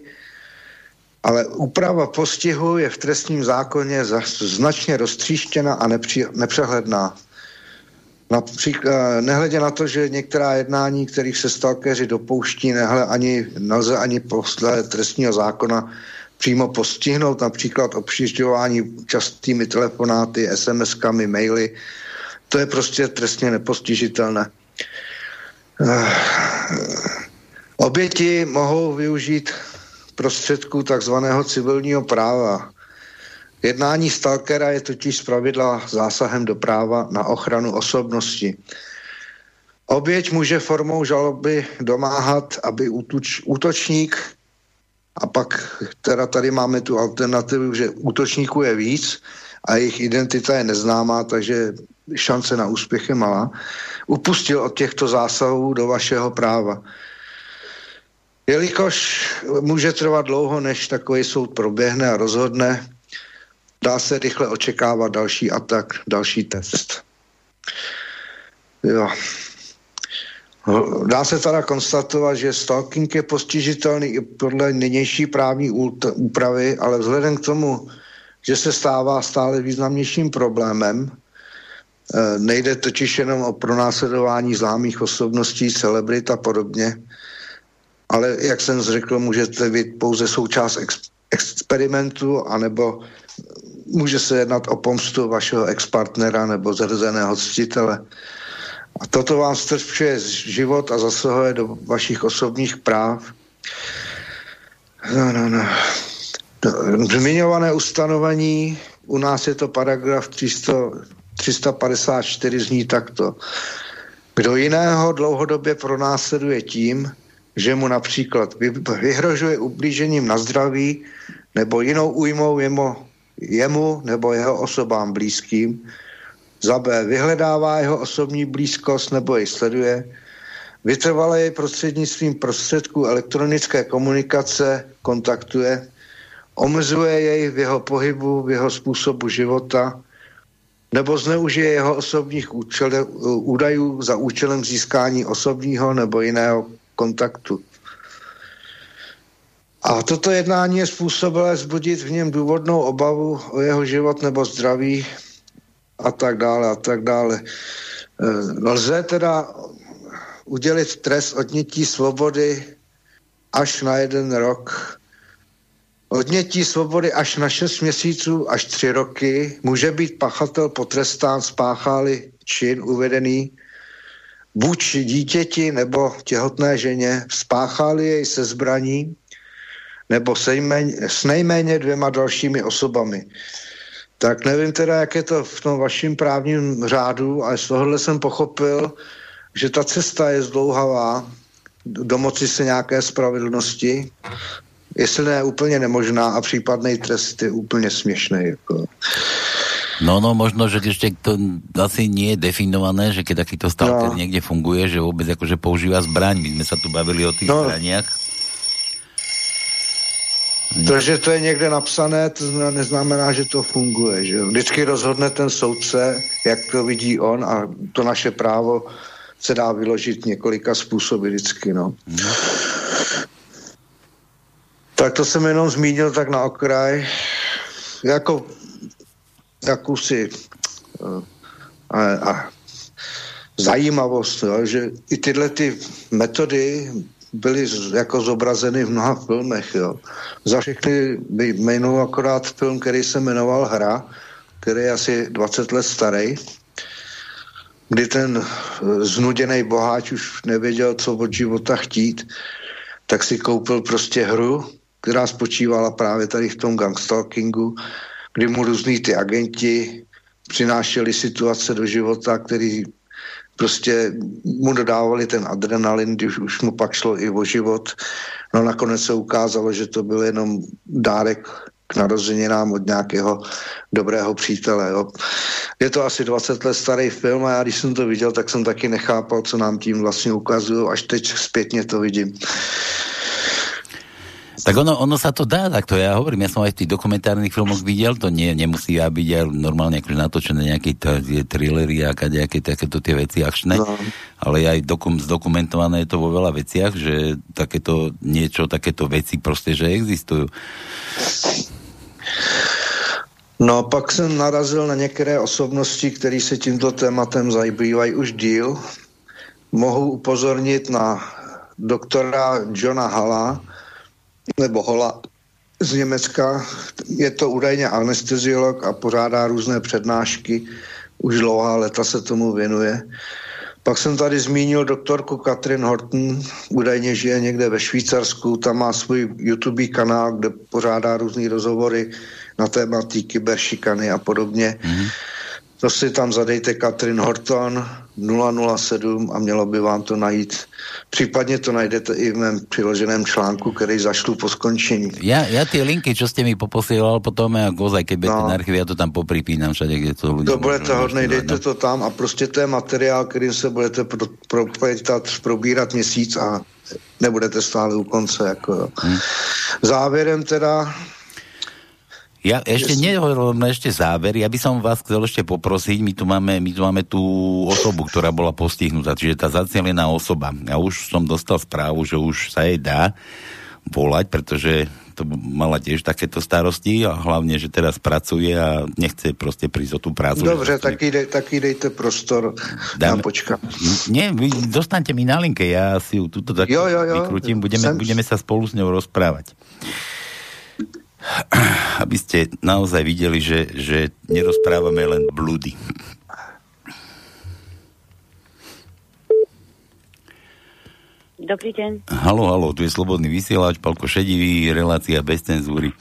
ale úprava postihu je v trestním zákoně značně roztříštěna a nepřehledná. Například, nehledě na to, že některá jednání, kterých se stalkeři dopouští, nehle ani, nelze ani posle trestního zákona přímo postihnout, například obšižďování častými telefonáty, SMS-kami, maily, to je prostě trestně nepostižitelné. Eh, oběti mohou využít prostředků takzvaného civilního práva, Jednání stalkera je totiž zpravidla zásahem do práva na ochranu osobnosti. Oběť může formou žaloby domáhat, aby útoč, útočník, a pak teda tady máme tu alternativu, že útočníků je víc a jejich identita je neznámá, takže šance na úspěch je malá, upustil od těchto zásahů do vašeho práva. Jelikož může trvat dlouho, než takový soud proběhne a rozhodne, dá se rychle očekávat další atak, další test. Jo. Dá se teda konstatovat, že stalking je postižitelný i podle nynější právní úpravy, ale vzhledem k tomu, že se stává stále významnějším problémem. E, nejde totiž jenom o pronásledování známých osobností, celebrit a podobně, ale jak jsem řekl, můžete být pouze součást ex- experimentu, anebo může se jednat o pomstu vašeho expartnera nebo zrzeného ctitele. A toto vám strpčuje život a zasahuje do vašich osobních práv. No, no, no. Zmiňované ustanovení, u nás je to paragraf 300, 354, zní takto. Kdo jiného dlouhodobě pronásleduje tím, že mu například vyhrožuje ublížením na zdraví nebo jinou újmou jemu, jemu nebo jeho osobám blízkým, za B vyhledává jeho osobní blízkost nebo jej sleduje, vytrvale jej prostřednictvím prostředků elektronické komunikace kontaktuje, omezuje jej v jeho pohybu, v jeho způsobu života, nebo zneužije jeho osobních účel, údajů za účelem získání osobního nebo jiného kontaktu. A toto jednání je způsobilé zbudit v něm důvodnou obavu o jeho život nebo zdraví a tak dále a tak dále. E, lze teda udělit trest odnětí svobody až na jeden rok. Odnětí svobody až na 6 měsíců až 3 roky může být pachatel potrestán spáchali čin uvedený vůči dítěti nebo těhotné ženě, spáchali jej se zbraní nebo s nejméně dvěma dalšími osobami. Tak nevím teda, jak je to v tom vašem právním řádu, ale z tohohle jsem pochopil, že ta cesta je zdlouhavá, domoci se nějaké spravedlnosti, jestli ne úplně nemožná a případný trest je úplně směšný. Jako. No, no, možno, že ešte to asi nie je definované, že keď takýto stalker no. niekde funguje, že vôbec akože používa zbraň. My sme sa tu bavili o tých no. zbraniach. To, že to je někde napsané, to neznamená, že to funguje. Že? Vždycky rozhodne ten soudce, jak to vidí on a to naše právo se dá vyložit několika způsoby vždycky. No. Hmm. Tak to jsem jenom zmínil tak na okraj. Jako jakousi uh, a, a zajímavost, jo, že i tyhle ty metody byly jako zobrazeny v mnoha filmech. Jo. Za všechny jmenuji akorát film, který se jmenoval Hra, který je asi 20 let starý, kdy ten eh, znuděný boháč už nevěděl, co od života chtít, tak si koupil prostě hru, která spočívala právě tady v tom gangstalkingu, kdy mu různý ty agenti přinášeli situace do života, který prostě mu dodávali ten adrenalin, když už mu pak šlo i o život. No nakonec se ukázalo, že to byl jenom dárek k narozeninám od nějakého dobrého přítele. Jo. Je to asi 20 let starý film a já když jsem to viděl, tak jsem taky nechápal, co nám tím vlastně ukazují. Až teď zpětně to vidím. Tak ono, ono sa to dá, tak to ja hovorím, ja som aj v tých dokumentárnych filmoch videl, to nie, nemusí byť aj normálne akože natočené nejaké tie thrillery a nejaké takéto tie veci akčné, no. ale aj dokum, zdokumentované je to vo veľa veciach, že takéto niečo, takéto veci proste, že existujú. No, pak jsem narazil na některé osobnosti, které se tímto tématem zabývají už díl. Mohu upozornit na doktora Johna Hala, nebo Hola z Německa. Je to údajně anesteziolog a pořádá různé přednášky. Už dlouhá leta se tomu věnuje. Pak jsem tady zmínil doktorku Katrin Horton, údajně žije někde ve Švýcarsku, tam má svůj YouTube kanál, kde pořádá různé rozhovory na tématy kyberšikany a podobně. Mm-hmm. To si tam zadejte Katrin Horton 007 a mělo by vám to najít. Případně to najdete i v mém přiloženém článku, který zašlu po skončení. Já, já ty linky, co jste mi poposílal potom, jak ozaj, keď no. na archivy, já to tam popripínám všade, kde to ľudia... To budete hodnej, dejte no. to tam a prostě to je materiál, kterým se budete pro, pro, probírat měsíc a nebudete stále u konce. Jako. Hmm. Závěrem teda ja ešte yes. nehovorím ešte záver, ja by som vás chcel ešte poprosiť, my tu máme, my tu máme tú osobu, ktorá bola postihnutá, čiže tá zacielená osoba. Ja už som dostal správu, že už sa jej dá volať, pretože to mala tiež takéto starosti a hlavne, že teraz pracuje a nechce proste prísť o tú prácu. Dobre, tak, ide, tak dejte prostor. Dáme, ja počkám. Nie, vy dostaňte mi na linke, ja si ju tuto tak jo, jo, jo. vykrutím, budeme, budeme sa spolu s ňou rozprávať. Aby ste naozaj videli, že, že nerozprávame len blúdy. Dobrý deň. Halo, halo, tu je Slobodný vysielač, Palko Šedivý, relácia bez cenzúry.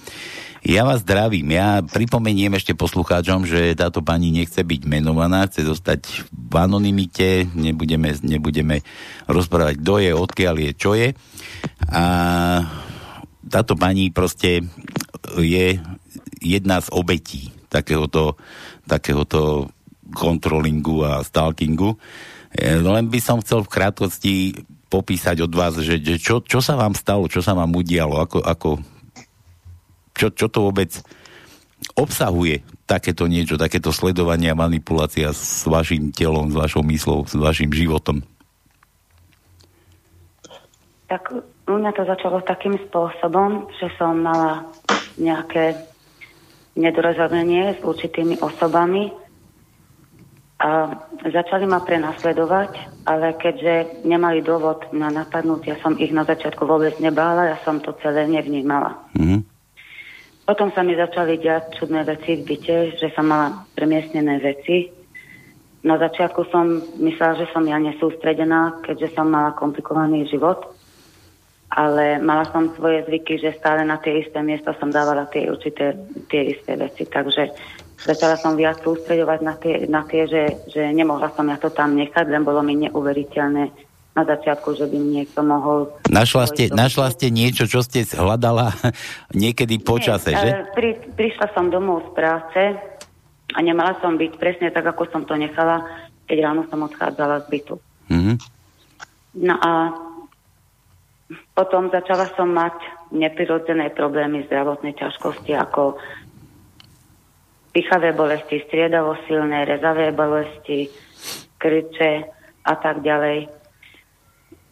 Ja vás zdravím. Ja pripomeniem ešte poslucháčom, že táto pani nechce byť menovaná, chce zostať v anonimite, nebudeme, nebudeme rozprávať, kto je, odkiaľ je, čo je. A táto pani proste je jedna z obetí takéhoto, takéhoto kontrolingu a stalkingu. Len by som chcel v krátkosti popísať od vás, že, že čo, čo sa vám stalo, čo sa vám udialo, ako, ako čo, čo to vôbec obsahuje takéto niečo, takéto sledovanie a manipulácia s vašim telom, s vašou myslou, s vašim životom? Tak u mňa to začalo takým spôsobom, že som mala nejaké nedorozumenie s určitými osobami, a začali ma prenasledovať, ale keďže nemali dôvod na napadnúť, ja som ich na začiatku vôbec nebála, ja som to celé nevnímala. Mm-hmm. Potom sa mi začali diať čudné veci v byte, že som mala premiestnené veci. Na začiatku som myslela, že som ja nesústredená, keďže som mala komplikovaný život. Ale mala som svoje zvyky, že stále na tie isté miesta som dávala tie určité tie isté veci. Takže Začala som viac sústredovať na tie, na tie že, že nemohla som ja to tam nechať, len bolo mi neuveriteľné na začiatku, že by niekto mohol... Našla ste, našla ste niečo, čo ste hľadala niekedy po Nie, čase, že? Pri, prišla som domov z práce a nemala som byť presne tak, ako som to nechala, keď ráno som odchádzala z bytu. Mm-hmm. No a potom začala som mať neprirodzené problémy, zdravotné ťažkosti, ako pichavé bolesti, striedavo silné, rezavé bolesti, kriče a tak ďalej.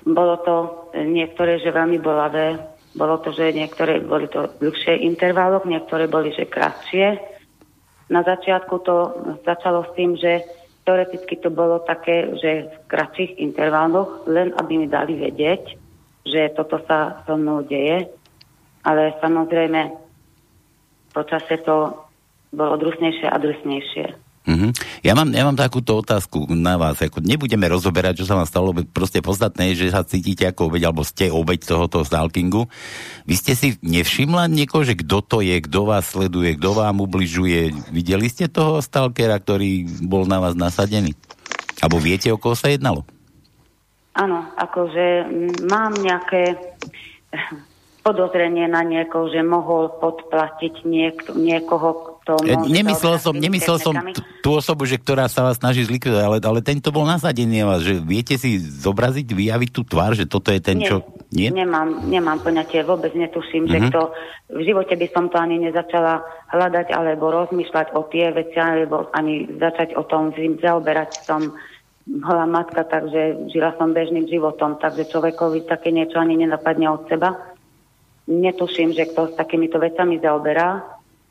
Bolo to niektoré, že veľmi bolavé, bolo to, že niektoré boli to dlhšie interválok, niektoré boli, že kratšie. Na začiatku to začalo s tým, že teoreticky to bolo také, že v kratších interváloch, len aby mi dali vedieť, že toto sa so mnou deje. Ale samozrejme, počasie to bolo drusnejšie a drusnejšie. Mm-hmm. Ja, mám, ja mám takúto otázku na vás. Ako nebudeme rozoberať, čo sa vám stalo, proste podstatné je, že sa cítite ako obeď, alebo ste obeď tohoto stalkingu. Vy ste si nevšimla niekoho, že kto to je, kto vás sleduje, kto vám ubližuje? Videli ste toho stalkera, ktorý bol na vás nasadený? Alebo viete, o koho sa jednalo? Áno, akože mám nejaké podozrenie na niekoho, že mohol podplatiť niek- niekoho, tomu... Ja, nemyslel som, nemyslel som tú osobu, že ktorá sa vás snaží zlikvidovať, ale, ale tento bol nasadený vás, že viete si zobraziť, vyjaviť tú tvár, že toto je ten, Nie, čo... Nie? Nemám, nemám poňatie, vôbec netuším, uh-huh. že mhm. kto... V živote by som to ani nezačala hľadať alebo rozmýšľať o tie veci, alebo ani začať o tom zaoberať som bola matka, takže žila som bežným životom, takže človekovi také niečo ani nenapadne od seba. Netuším, že kto s takýmito vecami zaoberá,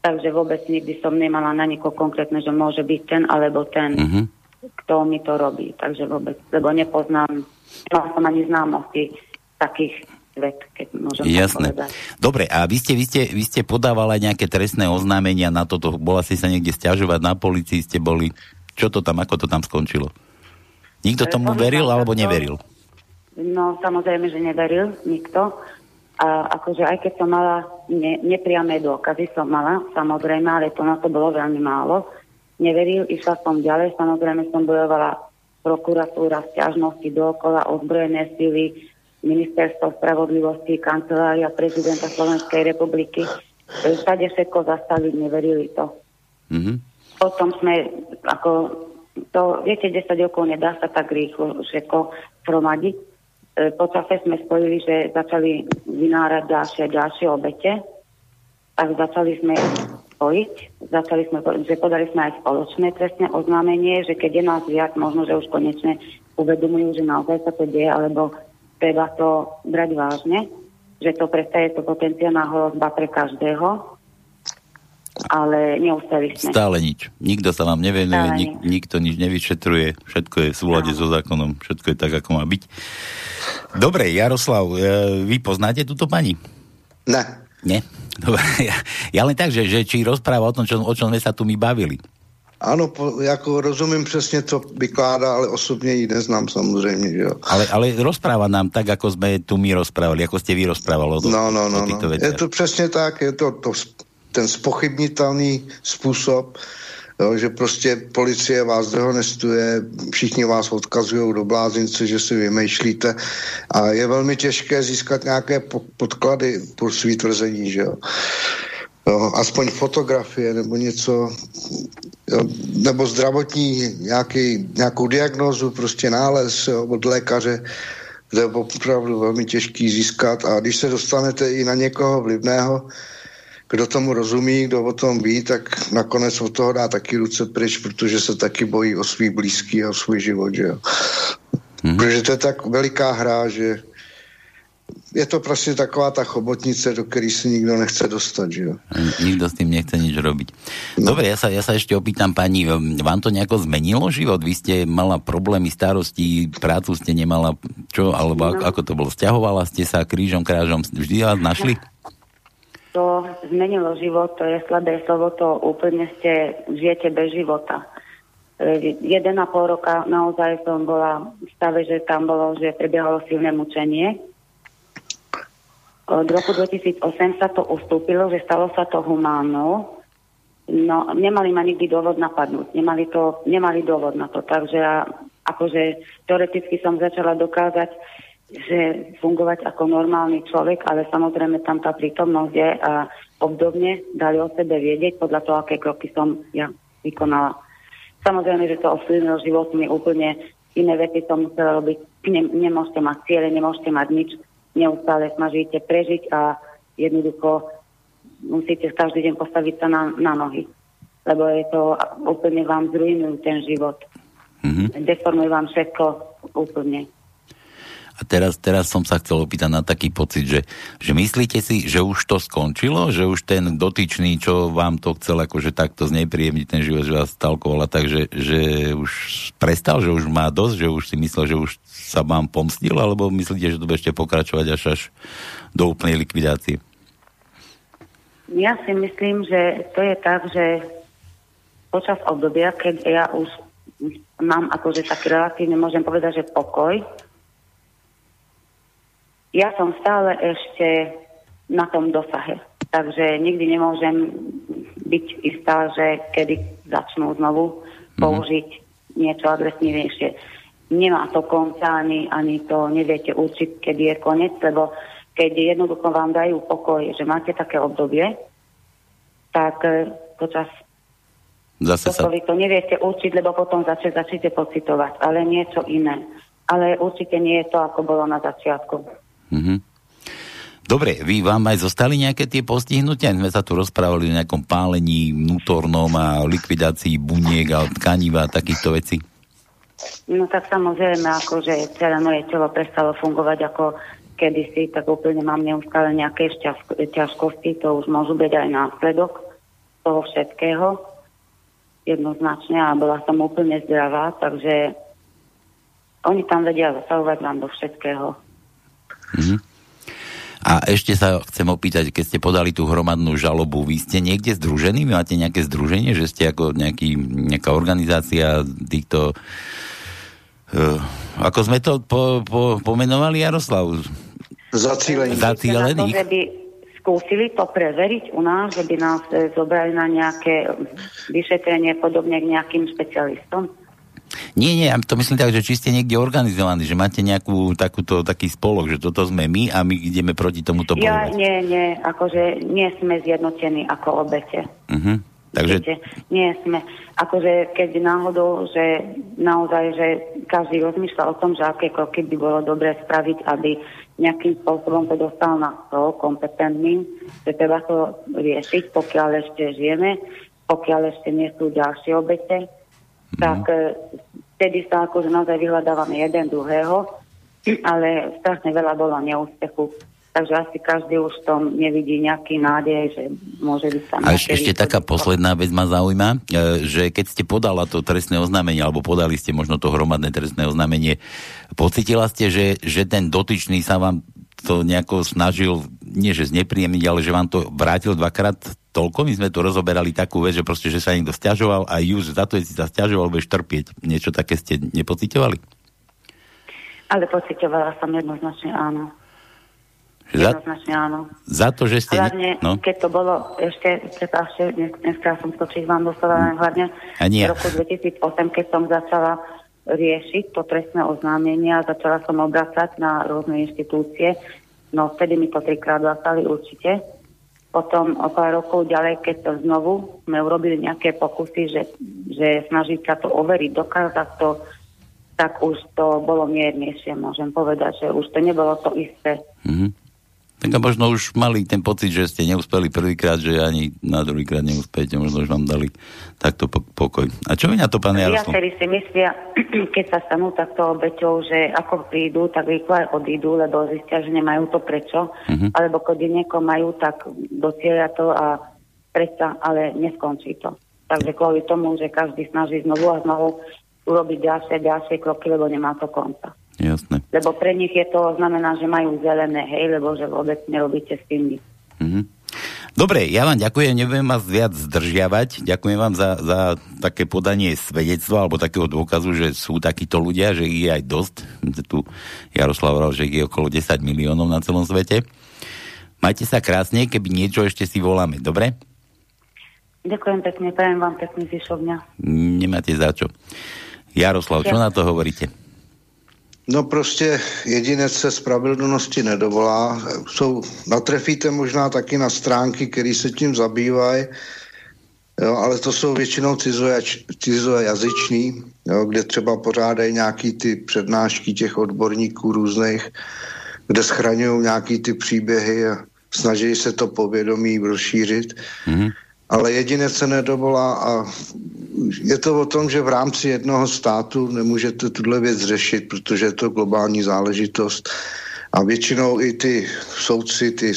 Takže vôbec nikdy som nemala na nikoho konkrétne, že môže byť ten alebo ten, uh-huh. kto mi to robí. Takže vôbec, lebo nepoznám, nemala som ani známosti takých svet, keď môžem Jasné. Dobre, a vy ste, vy, ste, vy ste podávali nejaké trestné oznámenia na toto, bola si sa niekde stiažovať, na policii ste boli, čo to tam, ako to tam skončilo? Nikto tomu veril alebo neveril? No, samozrejme, že neveril nikto. A akože aj keď som mala ne, nepriamé dôkazy, som mala, samozrejme, ale to na to bolo veľmi málo. Neveril, išla som ďalej, samozrejme som bojovala prokuratúra, stiažnosti dookola, ozbrojené sily, ministerstvo spravodlivosti, kancelária prezidenta Slovenskej republiky. Všade všetko zastaviť, neverili to. Mm-hmm. Potom sme, ako to, viete, 10 rokov nedá sa tak rýchlo všetko hromadiť E, po čase sme spojili, že začali vynárať ďalšie ďalšie obete, tak začali sme spojiť, začali sme, že podali sme aj spoločné trestné oznámenie, že keď je nás viac, možno, že už konečne uvedomujú, že naozaj sa to deje, alebo treba to brať vážne. že to prestaje to potenciálna hrozba pre každého, ale neustali sme. Stále nič. Nikto sa vám nevenuje, nik, nikto nič nevyšetruje, všetko je v súlade so zákonom, všetko je tak, ako má byť. Dobre, Jaroslav, e, vy poznáte túto pani? Ne. Nie? Dobre, ja, ja len tak, že, že či rozpráva o tom, čo, o čom sme sa tu my bavili. Ano, po, jako rozumím přesně, co vykládá, ale osobně ji neznám samozřejmě, že jo. Ale, ale rozpráva nám tak, jako jsme tu my rozprávali, jako jste vy rozprávali o, no, no, no, no. Je to přesně tak, je to, to ten spochybnitelný způsob, jo, že prostě policie vás dehonestuje, všichni vás odkazují do blázince, že si vymýšlíte a je velmi těžké získat nějaké podklady pro svý tvrzení, že jo. Jo, aspoň fotografie nebo něco, jo, nebo zdravotní nějaký, nějakou diagnózu, prostě nález jo, od lékaře, to je opravdu velmi těžký získat a když se dostanete i na někoho vlivného, kdo tomu rozumí, kdo o tom ví, tak nakonec od toho dá taky ruce pryč, protože se taky bojí o svý blízký a o svůj život, že jo. Hmm. Protože to je tak veliká hra, že je to prostě taková ta chobotnice, do které se nikdo nechce dostat, že jo. Nikdo s tím nechce nič robiť. No. Dobre, ja sa, ja sa ešte opýtam pani, vám to nejako zmenilo život? Vy ste mala problémy, starosti, prácu ste nemala, čo, alebo no. ako to bolo? Sťahovala ste sa krížom, krážom, vždy vás našli? To zmenilo život, to je slabé slovo, to úplne ste, žijete bez života. E, jeden a pol roka naozaj som bola v stave, že tam bolo, že prebiehalo silné mučenie od roku 2008 sa to ustúpilo, že stalo sa to humánnou. No, nemali ma nikdy dôvod napadnúť. Nemali, to, nemali dôvod na to. Takže ja, akože teoreticky som začala dokázať, že fungovať ako normálny človek, ale samozrejme tam tá prítomnosť je a obdobne dali o sebe vedieť podľa toho, aké kroky som ja vykonala. Samozrejme, že to ovplyvnilo život mi úplne iné veci som musela robiť. Ne, nemôžete mať cieľe, nemôžete mať nič neustále snažíte prežiť a jednoducho musíte každý deň postaviť sa na, na nohy. Lebo je to úplne vám zrujnujú ten život. Mm-hmm. Deformujú vám všetko úplne. A teraz, teraz som sa chcel opýtať na taký pocit, že, že myslíte si, že už to skončilo? Že už ten dotyčný, čo vám to chcel akože takto znepríjemniť ten život, že vás stalkoval takže že už prestal, že už má dosť, že už si myslel, že už sa vám pomstil, alebo myslíte, že to budete pokračovať až až do úplnej likvidácie? Ja si myslím, že to je tak, že počas obdobia, keď ja už mám akože tak relatívne, môžem povedať, že pokoj, ja som stále ešte na tom dosahe. Takže nikdy nemôžem byť istá, že kedy začnú znovu mm-hmm. použiť niečo agresívnejšie. Nemá to konca, ani, ani to neviete určiť, kedy je koniec, lebo keď jednoducho vám dajú pokoj, že máte také obdobie, tak e, počas Zase sa... to neviete určiť, lebo potom začne, začnete pocitovať, ale niečo iné. Ale určite nie je to, ako bolo na začiatku. Mm-hmm. Dobre, vy vám aj zostali nejaké tie postihnutia? My sa tu rozprávali o nejakom pálení vnútornom a likvidácii buniek a tkaniva a takýchto vecí. No tak samozrejme, ako že celé moje telo prestalo fungovať ako kedysi, tak úplne mám neustále nejaké ťažkosti, to už môžu byť aj následok toho všetkého jednoznačne a bola som úplne zdravá, takže oni tam vedia zasahovať vám do všetkého. Mm-hmm. A ešte sa chcem opýtať, keď ste podali tú hromadnú žalobu, vy ste niekde združení? Máte nejaké združenie, že ste ako nejaký, nejaká organizácia týchto... Uh, ako sme to po, po, pomenovali, Jaroslav? Zacílených. Zacílených. že by skúsili to preveriť u nás, že by nás e, zobrali na nejaké vyšetrenie podobne k nejakým špecialistom? Nie, nie, ja to myslím tak, že či ste niekde organizovaní, že máte nejakú takúto, taký spolok, že toto sme my a my ideme proti tomuto bojovať. Ja, nie, nie, akože nie sme zjednotení ako obete. Uh-huh. Takže... Viete, nie sme. Akože keď náhodou, že naozaj, že každý rozmýšľa o tom, že aké kroky by bolo dobre spraviť, aby nejakým spôsobom to dostal na to kompetentným, že treba to riešiť, pokiaľ ešte žijeme, pokiaľ ešte nie sú ďalšie obete, tak vtedy sa akože naozaj vyhľadávame jeden druhého, ale strašne veľa bolo neúspechu. Takže asi každý už v tom nevidí nejaký nádej, že môže byť tam... A ešte, ešte taká posledná vec ma zaujíma, e, že keď ste podala to trestné oznámenie, alebo podali ste možno to hromadné trestné oznámenie, pocitila ste, že, že ten dotyčný sa vám to nejako snažil, nie že znepríjemniť, ale že vám to vrátil dvakrát toľko. My sme tu rozoberali takú vec, že proste, že sa niekto stiažoval a ju, za to, že si sa stiažoval, budeš trpieť. Niečo také ste nepocitovali? Ale pocitovala som jednoznačne áno. Za, Jednoznačne áno. Za to, že ste... Hlavne, no? keď to bolo ešte, prepášte, dnes, dneska som skočiť vám dostala, hm. hlavne v roku 2008, keď som začala riešiť to trestné oznámenie a začala som obracať na rôzne inštitúcie, no vtedy mi to trikrát dostali určite. Potom o pár rokov ďalej, keď to znovu sme urobili nejaké pokusy, že, že snažiť sa to overiť, dokázať to, tak už to bolo miernejšie, môžem povedať, že už to nebolo to isté. Mm-hmm. Tak a možno už mali ten pocit, že ste neúspeli prvýkrát, že ani na druhýkrát neúspejete, možno už vám dali takto pokoj. A čo vy na to, pán Jaroslav? Viacerí si myslia, keď sa stanú takto obeťou, že ako prídu, tak rýchlo aj odídu, lebo zistia, že nemajú to prečo. Uh-huh. Alebo keď nieko majú, tak docielia to a predsa, ale neskončí to. Takže kvôli tomu, že každý snaží znovu a znovu urobiť ďalšie, ďalšie kroky, lebo nemá to konca. Jasné. Lebo pre nich je to, znamená, že majú zelené, hej, lebo že vôbec nerobíte s tým nič. Mm-hmm. Dobre, ja vám ďakujem, nebudem vás viac zdržiavať. Ďakujem vám za, za také podanie svedectva alebo takého dôkazu, že sú takíto ľudia, že ich je aj dosť. Tu Jaroslav hovoril, že ich je okolo 10 miliónov na celom svete. Majte sa krásne, keby niečo ešte si voláme, dobre? Ďakujem pekne, prajem vám pekný zvyšok dňa. Nemáte za čo. Jaroslav, čo na to hovoríte? No prostě jedinec se spravedlnosti nedovolá. Jsou, natrefíte možná taky na stránky, které se tím zabývají, jo, ale to jsou většinou cizojazyční, jo, kde třeba pořádají nějaký ty přednášky těch odborníků různých, kde schraňují nějaký ty příběhy a snaží se to povědomí rozšířit. Mm-hmm ale jedinec se nedovolá a je to o tom, že v rámci jednoho státu nemůžete tuhle věc řešit, protože je to globální záležitost. A většinou i ty soudci, ty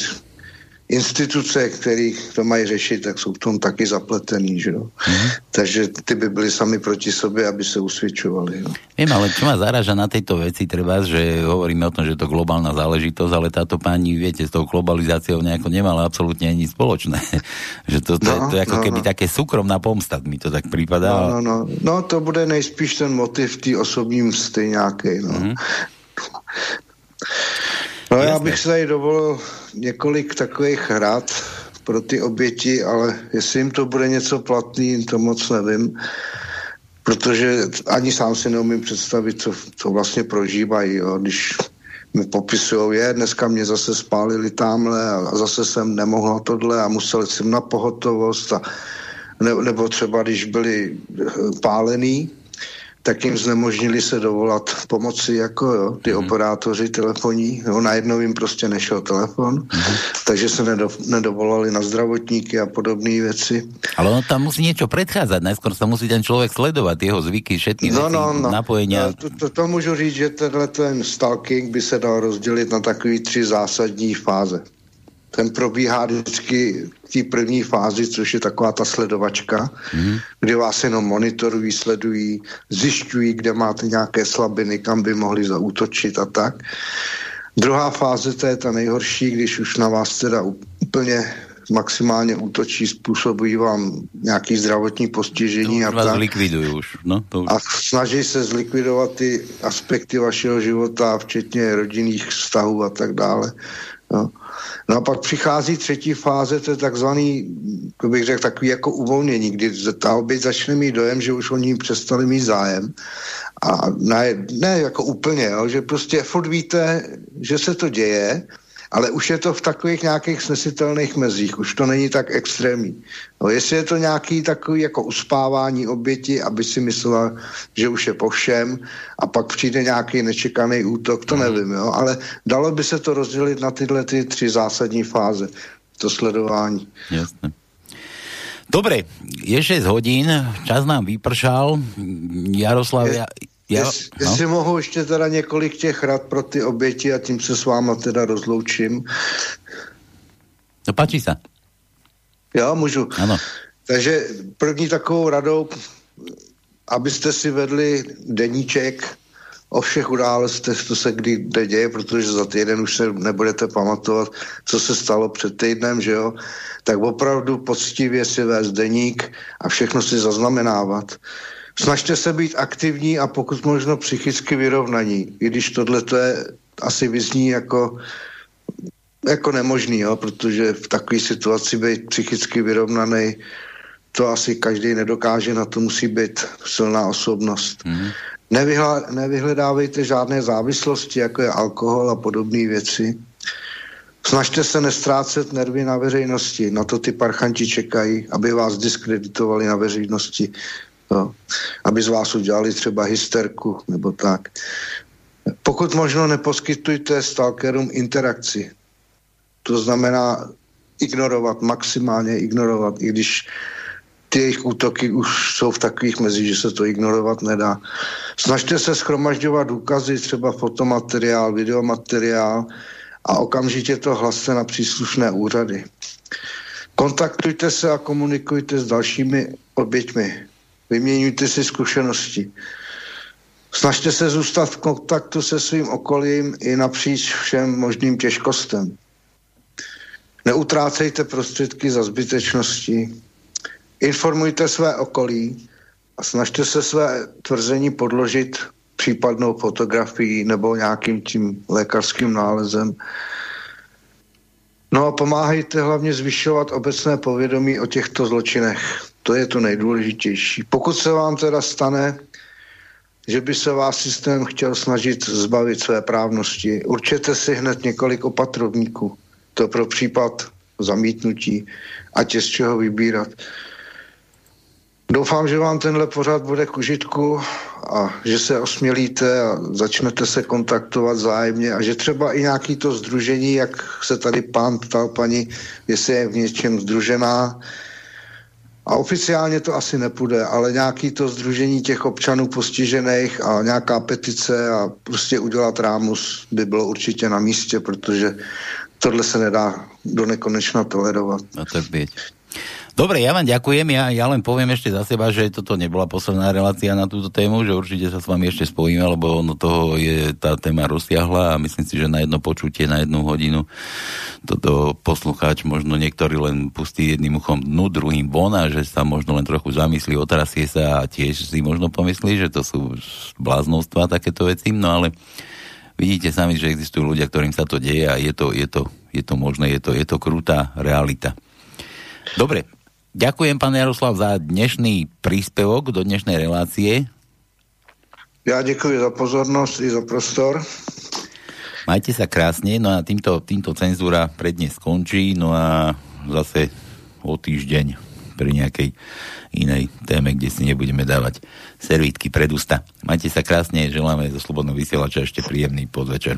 instituce, které to mají řešit, tak jsou v tom taky zapletený, že jo. Mm-hmm. Takže ty by byly sami proti sobě, aby se usvědčovali. Jo. Viem, ale čo ma zaráža na tejto veci, treba, že hovoríme o tom, že je to globálna záležitosť, ale táto pani, viete, s tou globalizáciou nejako nemala absolútne ani spoločné. že to, to, no, to je ako no, keby no. také súkromná pomsta, mi to tak prípada. No, no, no. no to bude nejspíš ten motiv té osobní msty nějaký, no. Mm-hmm. No já bych se tady dovolil několik takových hrad pro ty oběti, ale jestli jim to bude něco platný, to moc nevím, protože ani sám si neumím představit, co, co vlastně prožívají, jo. když mi popisují, je, dneska mě zase spálili tamhle a zase jsem nemohla tohle a musel jsem na pohotovost a ne, nebo třeba když byli eh, pálený, tak jim znemožnili se dovolat pomoci jako jo, ty mm. operátoři telefonní. Jo, najednou jim prostě nešel telefon, mm. takže se nedo, nedovolali na zdravotníky a podobné věci. Ale on tam musí něco předcházet, najskôr se musí ten člověk sledovat, jeho zvyky, všetky no, no, no. napojení. No, to, to, to můžu říct, že tenhle ten stalking by se dal rozdělit na takové tři zásadní fáze ten probíhá vždycky v té první fázi, což je taková ta sledovačka, mm. kde vás jenom monitorují, sledují, zjišťují, kde máte nějaké slabiny, kam by mohli zaútočit a tak. Druhá fáze, to je ta nejhorší, když už na vás teda úplně maximálně útočí, způsobují vám nějaký zdravotní postižení. To a vás tak. likvidují už. No, to už. A snaží se zlikvidovat ty aspekty vašeho života, včetně rodinných vztahů a tak dále. No. No a pak přichází třetí fáze, to je takzvaný, to bych řekl, takový jako uvolnění, kdy ta oběť začne mít dojem, že už oni přestali mít zájem. A ne, ne jako úplně, jo, že prostě furt víte, že se to děje, ale už je to v takových nějakých snesitelných mezích, už to není tak extrémní. No, jestli je to nějaký takový jako uspávání oběti, aby si myslela, že už je po všem a pak přijde nějaký nečekaný útok, to mhm. nevím, jo? ale dalo by se to rozdělit na tyhle ty tři zásadní fáze, to sledování. Jasne. Dobre, je 6 hodín, čas nám vypršal. Jaroslav, ja, Já, Jest, no. Jestli mohu ještě teda několik těch rad pro ty oběti a tím se s váma teda rozloučím. No páči se. Jo, můžu. Ano. Takže první takovou radou, abyste si vedli deníček o všech událostech, co se kdy kde děje, protože za týden už se nebudete pamatovat, co se stalo před týdnem, že jo, tak opravdu poctivě si vést deník a všechno si zaznamenávat. Snažte se být aktivní a pokud možno psychicky vyrovnaní, i když tohle to je asi vyzní jako jako nemožný, jo, protože v takové situaci být psychicky vyrovnaný, to asi každý nedokáže, na to musí být silná osobnost. Mm. Nevyhla, nevyhledávejte žádné závislosti, jako je alkohol a podobné věci. Snažte se nestrácet nervy na veřejnosti, na to ty parchanti čekají, aby vás diskreditovali na veřejnosti, jo. aby z vás udělali třeba hysterku nebo tak. Pokud možno neposkytujte stalkerům interakci. To znamená ignorovat, maximálně ignorovat, i když ty jejich útoky už jsou v takových mezích, že se to ignorovat nedá. Snažte se schromažďovat důkazy, třeba fotomateriál, videomateriál a okamžitě to hlaste na příslušné úřady. Kontaktujte se a komunikujte s dalšími oběťmi. Vyměňujte si zkušenosti. Snažte se zůstat v kontaktu se svým okolím i napříč všem možným těžkostem. Neutrácejte prostředky za zbytečnosti. Informujte své okolí a snažte se své tvrzení podložit případnou fotografií nebo nějakým tím lékařským nálezem. No a pomáhejte hlavně zvyšovat obecné povědomí o těchto zločinech. To je to nejdůležitější. Pokud se vám teda stane, že by se vás systém chtěl snažit zbavit své právnosti, určete si hned několik opatrovníků. To pro případ zamítnutí, ať je z čeho vybírat. Doufám, že vám tenhle pořád bude k užitku a že se osmělíte a začnete se kontaktovat zájemně a že třeba i nějaký to združení, jak se tady pán ptal paní, jestli je v něčem združená, a oficiálně to asi nepůjde, ale nějaký to združení těch občanů postižených a nějaká petice a prostě udělat rámus by bylo určitě na místě, protože tohle se nedá do nekonečna tolerovat. No tak byť. Dobre, ja vám ďakujem, ja, ja len poviem ešte za seba, že toto nebola posledná relácia na túto tému, že určite sa s vami ešte spojíme, lebo ono toho je tá téma rozsiahla a myslím si, že na jedno počutie, na jednu hodinu toto poslucháč možno niektorý len pustí jedným uchom dnu, druhým von a že sa možno len trochu zamyslí, otrasie sa a tiež si možno pomyslí, že to sú bláznostva takéto veci, no ale vidíte sami, že existujú ľudia, ktorým sa to deje a je to, je to, je to možné, je to, je to krutá realita. Dobre, ďakujem pán Jaroslav za dnešný príspevok do dnešnej relácie. Ja ďakujem za pozornosť i za prostor. Majte sa krásne, no a týmto, týmto cenzúra pre dnes skončí, no a zase o týždeň pri nejakej inej téme, kde si nebudeme dávať servítky pred ústa. Majte sa krásne, želáme zo Slobodného vysielača ešte príjemný podvečer.